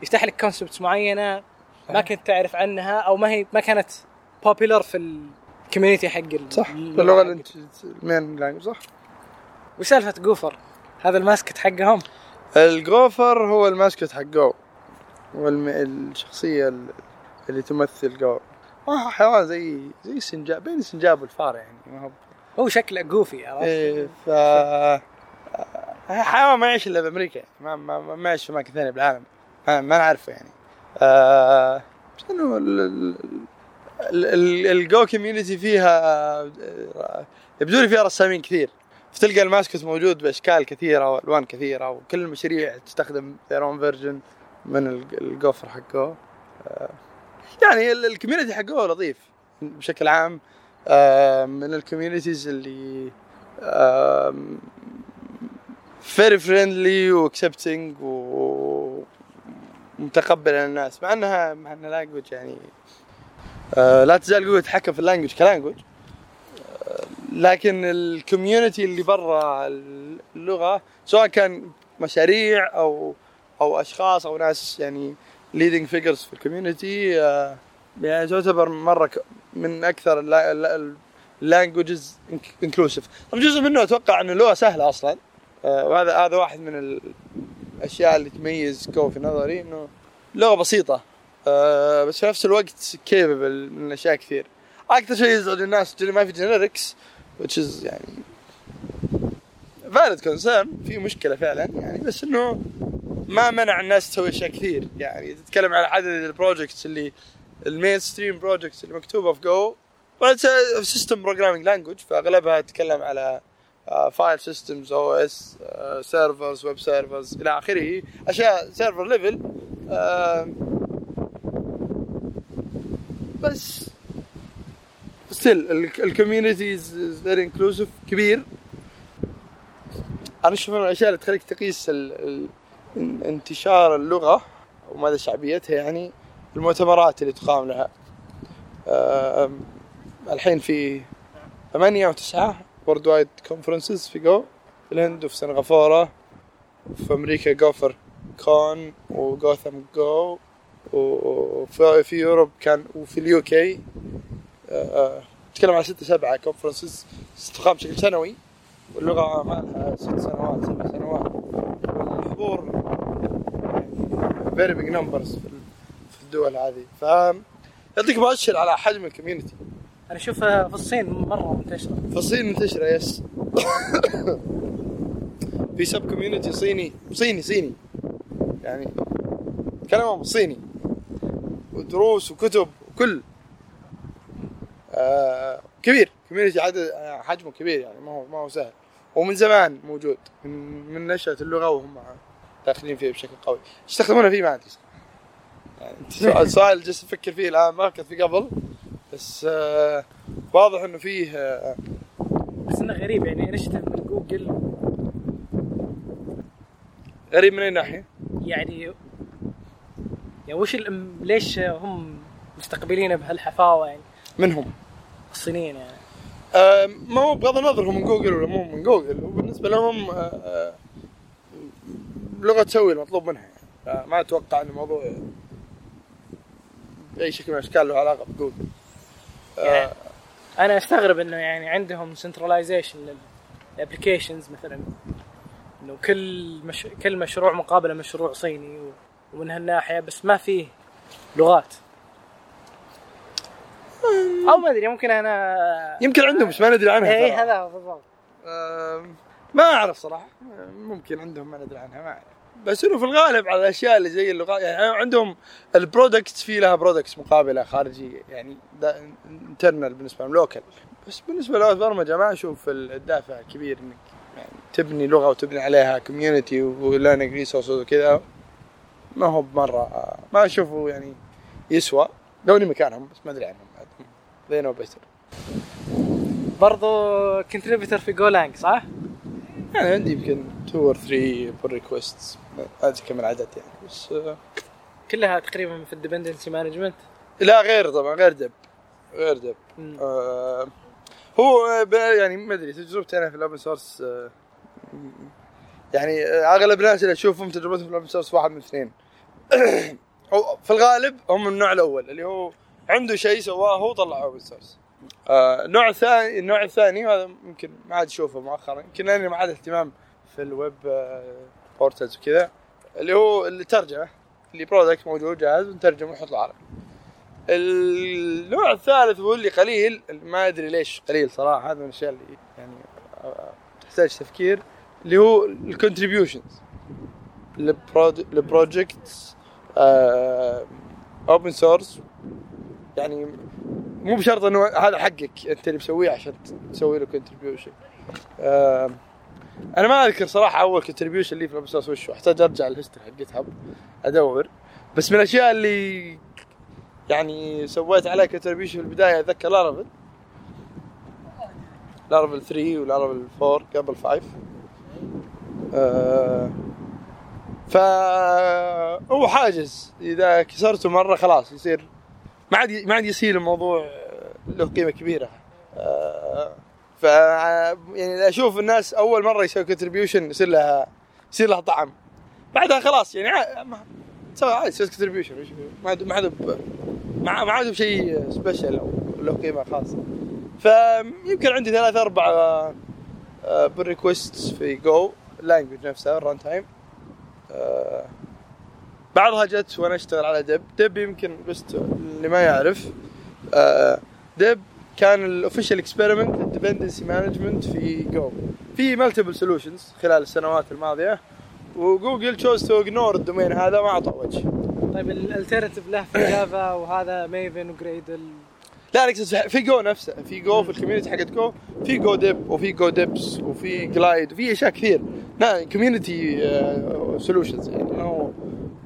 يفتح لك concepts معينة ما كنت تعرف عنها أو ما هي ما كانت popular في ال community حق صح اللغة ال main language صح وش سالفه Gopher؟ هذا ال mascot حقهم ال Gopher هو ال mascot حق جو والم... الشخصية ال- اللي تمثل جو ما هو حيوان زي زي السنجاب بين السنجاب والفار يعني ما هو هو شكله goofy عرفت؟ إيه ف حيوان ما يعيش إلا بأمريكا. ما ما ما- يعيش في أماكن ثانية بالعالم. ما, ما نعرفه يعني. آه انه ال- ال- ال- ال- ال Go community فيها؟ آه، يبدو لي فيها رسامين كثير. فتلقى ال mascot موجود بأشكال كثيرة وألوان كثيرة وكل المشاريع تستخدم their own version من ال- ال Gopher حقه. آه، يعني ال- ال community حقه لطيف بشكل عام. آه، من ال communities اللي very friendly و accepting ومتقبل الناس مع انها مع انها language يعني آه، لا تزال قوة تتحكم في ال language ك language آه، لكن ال community اللي برا اللغة سواء كان مشاريع أو أو أشخاص أو ناس يعني leading figures في ال community آه، يعني تعتبر مرة من أكثر ال languages inclusive طبعا جزء منه أتوقع انه لغة سهلة أصلا. وهذا هذا واحد من ال- الأشياء اللي تميز Go في نظري إنه لغة بسيطة. آه، بس في نفس الوقت capable من اشياء كثير. أكثر شيء يزعج الناس ما في generics which is يعني valid concern. في مشكلة فعلا يعني بس إنه ما منع الناس تسوي أشياء كثير. يعني تتكلم على عدد ال projects اللي ال mainstream projects اللي مكتوبة في Go system programming language فأغلبها تتكلم على file systems أو DNS servers web servers إلى آخره. أشياء server level بس still ال community is very inclusive كبير. أنا أشوف من الأشياء اللي تخليك تقيس انتشار اللغة ومدى شعبيتها يعني المؤتمرات اللي تقام لها. آم، الحين في ثمانية وتسعة. worldwide conferences في Go. في الهند وفي سنغافورة. وفي أمريكا GopherCon و Gotham Go. وفي في Europe كان وفي ال UK. نتكلم عن ستة سبعة conferences تقام بشكل سنوي. واللغة ما لها ست سنوات سبع سنوات. والحضور very big numbers في الدول هذه. ف يعطيك مؤشر على حجم ال community أنا اشوفها في الصين مرة منتشره في الصين منتشرة yes في sub community صيني. صيني صيني. يعني كلامهم صيني. ودروس وكتب وكل. آه كبير. community عدد حجمه كبير يعني ما هو ما هو سهل. ومن زمان موجود. من من نشأة اللغة وهم داخلين فيه بشكل قوي. يستخدمونها فيه ما عندي يعني سؤال سؤال جالس أفكر فيه الآن ما فكرت فيه قبل. بس آه واضح إنه فيه آه بس إنه غريب يعني initiative من جوجل. غريب من أي ناحية؟ يعني يعني وش الام- ليش هم مستقبلينه بهالحفاوة يعني؟ منهم الصينيين يعني. آه ما هو بغض النظر هم من جوجل ولا مو من جوجل وبالنسبة لهم آه آه لغة تسوي المطلوب منها يعني. ما أتوقع إن الموضوع بأي شكل من الأشكال له علاقة بجوجل. آه يعني أنا أستغرب إنه يعني عندهم centralization لل applications مثلا. إنه كل مش... كل مشروع مقابله مشروع صيني و... ومن هالناحية بس ما فيه لغات. أو ما أدري ممكن أنا يمكن عندهم بس ما ندري عنها اي. هذا بالضبط. آه ما أعرف صراحة. ممكن عندهم ما ندري عنها ما أعرف. بس إنه في الغالب على الأشياء اللي زي اللغات يعني عندهم ال product في لها products مقابلة خارجية يعني internal بالنسبة لهم local بس بالنسبة للغه البرمجه ما أشوف الدافع كبير إنك يعني تبني لغة وتبني عليها community و learning resources وكذا. ما هو بمرة ما أشوفه يعني يسوى. لو اني مكانهم بس ما أدري عنهم بعد. Know better. برضو contributor في Golang صح؟ يعني عندي يمكن 2 or 3 pull request ادري كم العدد يعني؟ بس آه، كلها تقريبا في ال dependency management لا غير طبعا غير dep غير dep آه هو يعني ما أدري تجربتي أنا في ال open source آه يعني آه، أغلب الناس اللي أشوفهم تجربتهم في ال open source واحد من اثنين. في الغالب هم من النوع الأول اللي هو عنده شيء سواه هو طلعه open source آه النوع الثاني النوع الثاني هذا يمكن ما عاد أشوفه مؤخرا يمكن لاني ما عاد اهتمام في الويب آه portals وكذا اللي هو الترجمه اللي product موجود جاهز ونترجمه ونحط عربي النوع الثالث هو اللي قليل ما أدري ليش قليل صراحة هذا من الأشياء اللي يعني آه، تحتاج تفكير اللي هو ال contributions ل projects open source يعني مو بشرط إنه هذا حقك أنت اللي مسويه عشان تسوي له contribution أنا ما أذكر صراحة أول contribution لي في ال open source وش. أحتاج أرجع ال history حق GitHub أدور. بس من الأشياء اللي يعني سويت عليها contribution في البداية أتذكر Laravel Laravel 3 و Laravel 4 قبل 5 آه ف هو حاجز. إذا كسرته مرة خلاص يصير ما عاد ما عاد يصير الموضوع له قيمة كبيرة. آه ف يعني أشوف الناس أول مرة يسوي contribution يصير لها يصير لها طعم. بعدها خلاص يعني سوى عادي سويت contribution ما ما عاد ما عاد بشيء special أو له قيمة خاصة. فيمكن عندي ثلاث أربع pull request في Go ال language نفسها ال runtime آه، بعضها جت وأنا أشتغل على dep dep يمكن بس اللي ما يعرف. آه، dep كان ال official experiment لل dependency management في Go في multiple solutions خلال السنوات الماضية وجوجل choose to ignore ال domain هذا ما أعطى وجه. طيب ال alternative له في Java وهذا Maven و Gradle لا أنا اقصد في جو نفسه في Go في ال community حقت Go في godep وفي godeps وفي Glide وفي أشياء كثير. لا community solutions يعني ما هو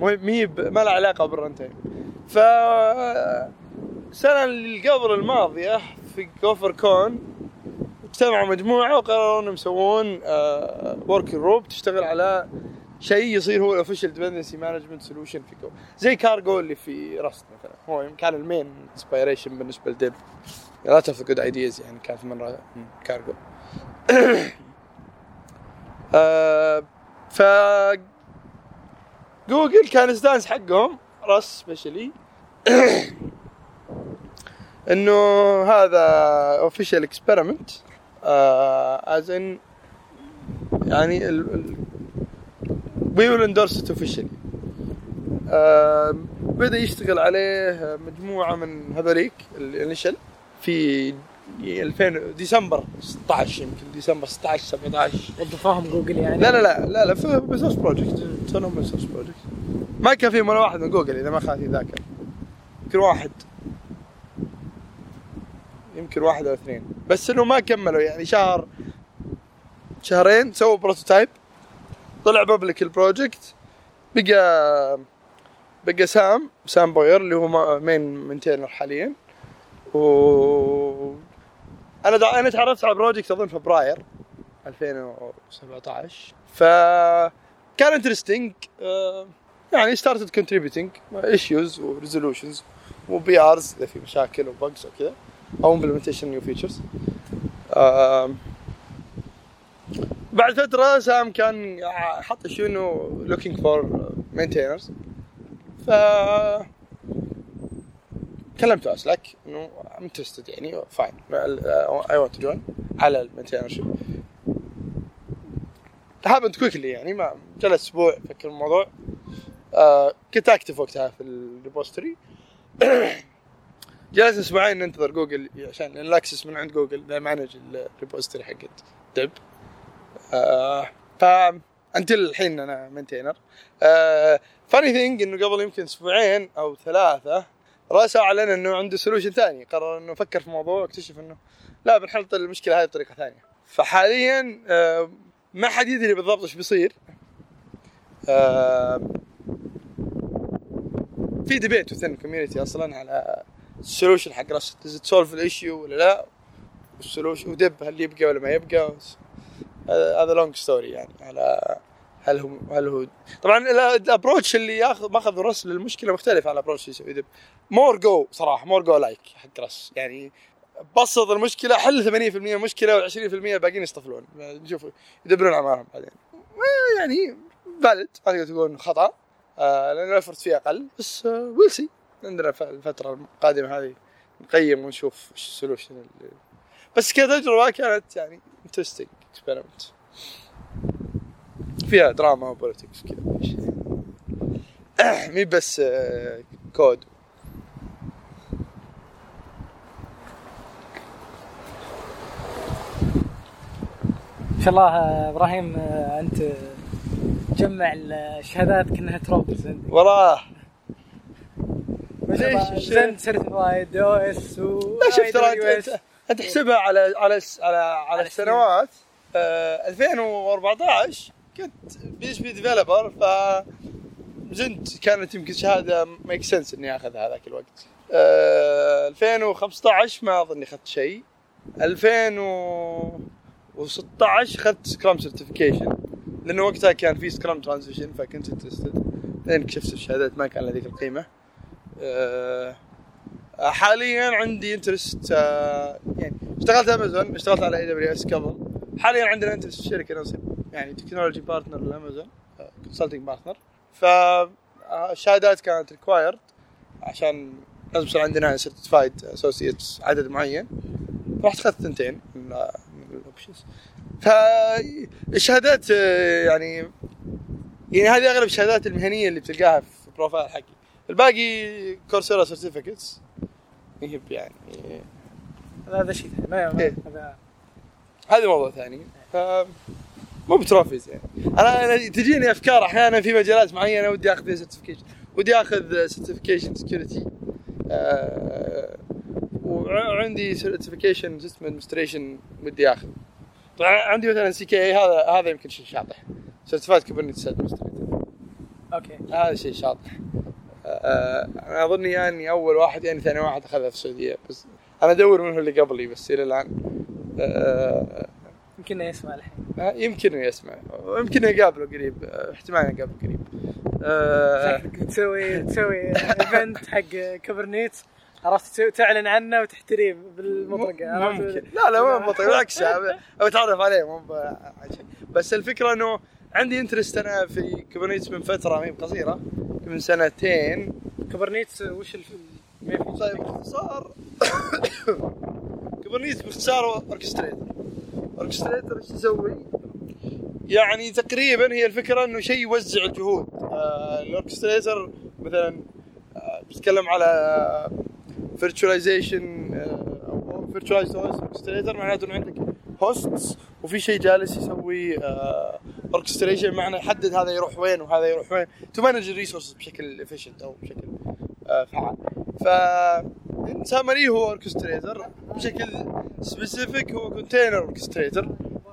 مو مي ب- ما لها علاقة بال runtime ف السنة اللي قبل الماضيه في GopherCon. اجتمعوا مجموعة وقرروا إنهم يسوون work group تشتغل على شيء يصير هو ال official dependency management solution في Go زي كارجو اللي في Rust مثلا. هو كان ال main inspiration بالنسبة ل dep lot of good ideas يعني كانت مره كارجو آه ف جوجل كان ستانس حقهم راس سبيشلي إنه هذا اوفيشال اكسبيرمنت از ان يعني will endorse it officially. آه، بدأ يشتغل عليه مجموعة من هذوليك الانيشل في 2000 ديسمبر 16 يمكن ديسمبر 16 17 وظفوهم جوجل يعني؟ لا لا لا لا لا في business project سووا business project ما كان في ولا واحد من جوجل إذا ما خانتني الذاكره يمكن واحد. يمكن واحد أو اثنين. بس إنه ما كملوا يعني شهر شهرين سووا prototype طلع public ال project بقى بقى Sam Sam Boyer اللي هو main maintainer حاليا. و أنا دع... أنا تعرفت على project أظن فبراير 2017 ف كان interesting يعني started contributing issues و resolutions و PRs إذا في مشاكل و bugs وكذا. أو implementation new features بعد فترة سام كان حط شو إنه looking for maintainers. ف كلمته Slack إنه I'm interested يعني fine I want to join على ال maintainership happened quickly يعني ما جلس أسبوع فكر الموضوع. آه كنت active وقتها في ال repository. جلس أسبوعين ننتظر جوجل عشان ال access من عند جوجل the manage ال repository حقت dep. آه ف until الحين أنا maintainer آه funny thing إنه قبل يمكن أسبوعين أو ثلاثة راس أعلن إنه عنده solution ثاني. قرر إنه فكر في الموضوع واكتشف إنه لا بنحل المشكلة هذه بطريقة ثانية. فحاليا آه ما حد يدري بالضبط إيش بيصير. آه في debate within ال community أصلا على ال solution حق راس to solve ال issue ولا لا؟ وال solution و dep هل يبقى ولا ما يبقى؟ هذا long story يعني. على هل هو هل هو طبعا ال approach اللي ياخذ ماخذ راس للمشكلة مختلف عن ال approach اللي يسوي. dep more Go صراحة more Go-like حق راس يعني بسط المشكلة حل 80% من المشكلة وال20% الباقيين يصطفلون. نشوف يدبرون اعمارهم بعدين. يعني valid ما تقدر تقول خطأ. آه لأن ال effort فيه أقل بس آه we'll see عندنا الفترة القادمة هذه نقيم ونشوف إيش السولوشن اللي بس كتجربه كانت يعني انترستنج اكسبيرمنت فيها دراما وبوليتكس كذا مي بس آه كود إن شاء الله إبراهيم أنت تجمع الشهادات كانها trophies عندك وراه ليش certified AWS ولا شوف ترى انت أنت تحسبها على على على على السنوات. آه 2014 كنت PHP developer ف Zend. كانت يمكن شهادة make sense إني أخذها هذاك الوقت. آه 2015 ما أظني أخذت شيء. 2016 أخذت scrum certification لأنه وقتها كان في scrum transition فكنت interested بعدين اكتشفت الشهادات ما كان لها ذيك القيمة. أه حاليا عندي interest أه يعني اشتغلت امازون اشتغلت على AWS قبل. حاليا عندنا interest في شركة نصيب يعني technology partner لأمازون consulting partner فالشهادات كانت required عشان لازم يصير عندنا certified associates عدد معين. رحت أخذت ثنتين من ال options فالشهادات يعني يعني هذه أغلب الشهادات المهنية اللي بتلقاها في ال profile حقي. الباقي Coursera certificates يهب يعني. هذا شيء ثاني. إيه. هذا هذا موضوع ثاني. مو ب trophies يعني. أنا تجيني أفكار أحيانا في مجالات معينة ودي آخذ فيها certification ودي آخذ certification security وعندي certification system administration ودي آخذ. طبعا عندي مثلا CKA هذا هذا يمكن شيء شاطح. Certified Kubernetes Administrator okay. هذا شيء شاطح. آه، أنا اظني يعني أول واحد يعني ثاني واحد أخذها في السعودية. بس أنا أدور منه اللي قبلي بس إلى الآن آه، يمكن يسمع الحين. يمكن إنه يسمع. ويمكن اقابله قريب. آه، احتمال اقابله قريب. آه، شكلك تسوي تسوي event حق Kubernetes عرفت؟ تعلن عنه وتحتريه بالمطرقة؟ ممكن. لا لا ما بطيء بالعكس أتعرف عليه مو. بس الفكرة إنه عندي interest أنا في Kubernetes من فترة ما هي بقصيره من سنتين. Kubernetes وش الف... طيب باختصار Kubernetes باختصار orchestrator orchestrator إيش يسوي؟ يعني تقريبا هي الفكرة إنه شيء يوزع الجهود. آه ال orchestrator مثلا آه بتتكلم على virtualization أو virtualized host orchestrator معناته إنه عندك host وفي شيء جالس يسوي orchestration معنى يحدد هذا يروح وين وهذا يروح وين to manage ال resources بشكل efficient أو بشكل آه، فعال. ف summary هو orchestrator بشكل specific هو container orchestrator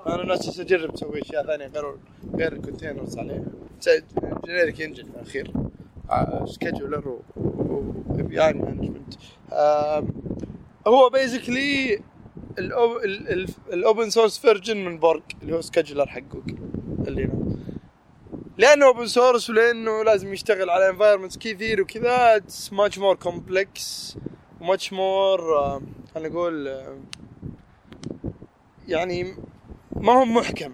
أنا الناس تجرب تسوي أشياء ثانية غير غير ال containers عليه. generic engine في الاخير scheduler و API management هو basically ال open source version من Borg اللي هو scheduler حق اللي هنا. لأنه open source ولأنه لازم يشتغل على environments كثير وكذا it's much more complex و much more خلينا نقول آه، يعني ما هو محكم.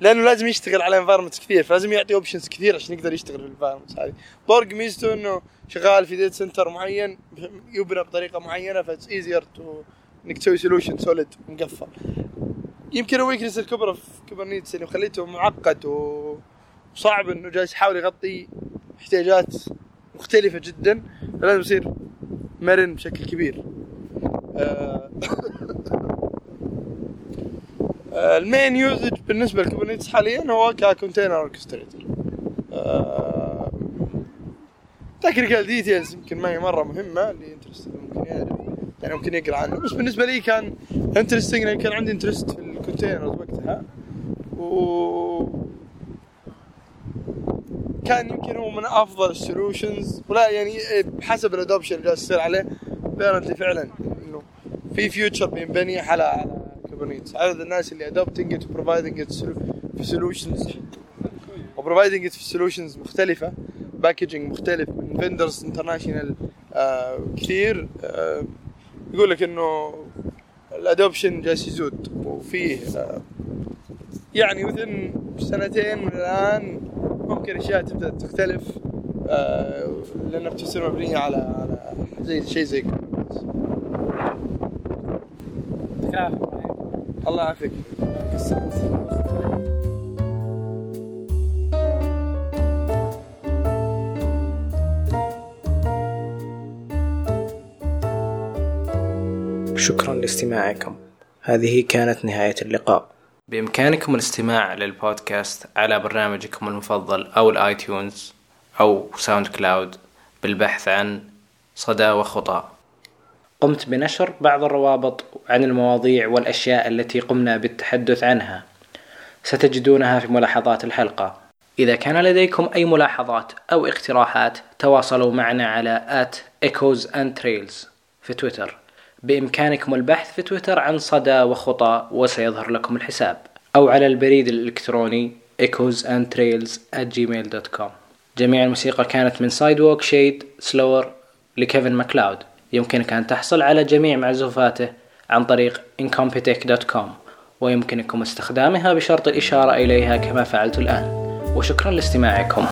لأنه لازم يشتغل على environments كثير فلازم يعطي options كثير عشان يقدر يشتغل في ال environments هذه. Borg ميزته إنه شغال في data center معين يبنى بطريقة معينة ف it's easier to إنك تسوي solution solid مقفل. يمكن ال weakness الكبرى في Kubernetes انه خليته معقد وصعب إنه جالس يحاول يغطي احتياجات مختلفة جدا فلازم يصير مرن بشكل كبير. آه، آه، ال main usage بالنسبة ل Kubernetes حاليا هو ك container orchestrator technical details يمكن ما هي مرة مهمة اللي interested ممكن يعرف. يعني ممكن يقرأ عنه. بس بالنسبة لي كان interesting لأن كان عندي interest في ال containers وقتها. و كان يمكن هو من أفضل ال solutions ولا يعني بحسب ال adoption اللي جالس يصير عليه apparently فعلا إنه في future بينبني على على Kubernetes عدد الناس اللي adopting it و providing it في solutions و providing it في solutions مختلفة packaging مختلف من vendors international آه كثير آه يقول لك إنه ال adoption جالس يزود. وفيه آه يعني وذن سنتين من الآن ممكن أشياء تبدأ تختلف آه لانها بتصير مبنية على على زي شيء زي كذا الله يعافيك. لاستماعكم. هذه كانت نهاية اللقاء. بإمكانكم الاستماع للبودكاست على برنامجكم المفضل أو ال iTunes أو SoundCloud بالبحث عن صدى وخطى. قمت بنشر بعض الروابط عن المواضيع والأشياء التي قمنا بالتحدث عنها. ستجدونها في ملاحظات الحلقة. إذا كان لديكم أي ملاحظات أو اقتراحات تواصلوا معنا على at echoesandtrails في تويتر. بإمكانكم البحث في تويتر عن صدى وخطى وسيظهر لكم الحساب. أو على البريد الإلكتروني echoesandtrails at gmail.com جميع الموسيقى كانت من سايد شيد سلور ل Kevin MacLeod. يمكنك أن تحصل على جميع معزوفاته عن طريق incompetech.com ويمكنكم استخدامها بشرط الإشارة إليها كما فعلت الآن. وشكرا لاستماعكم.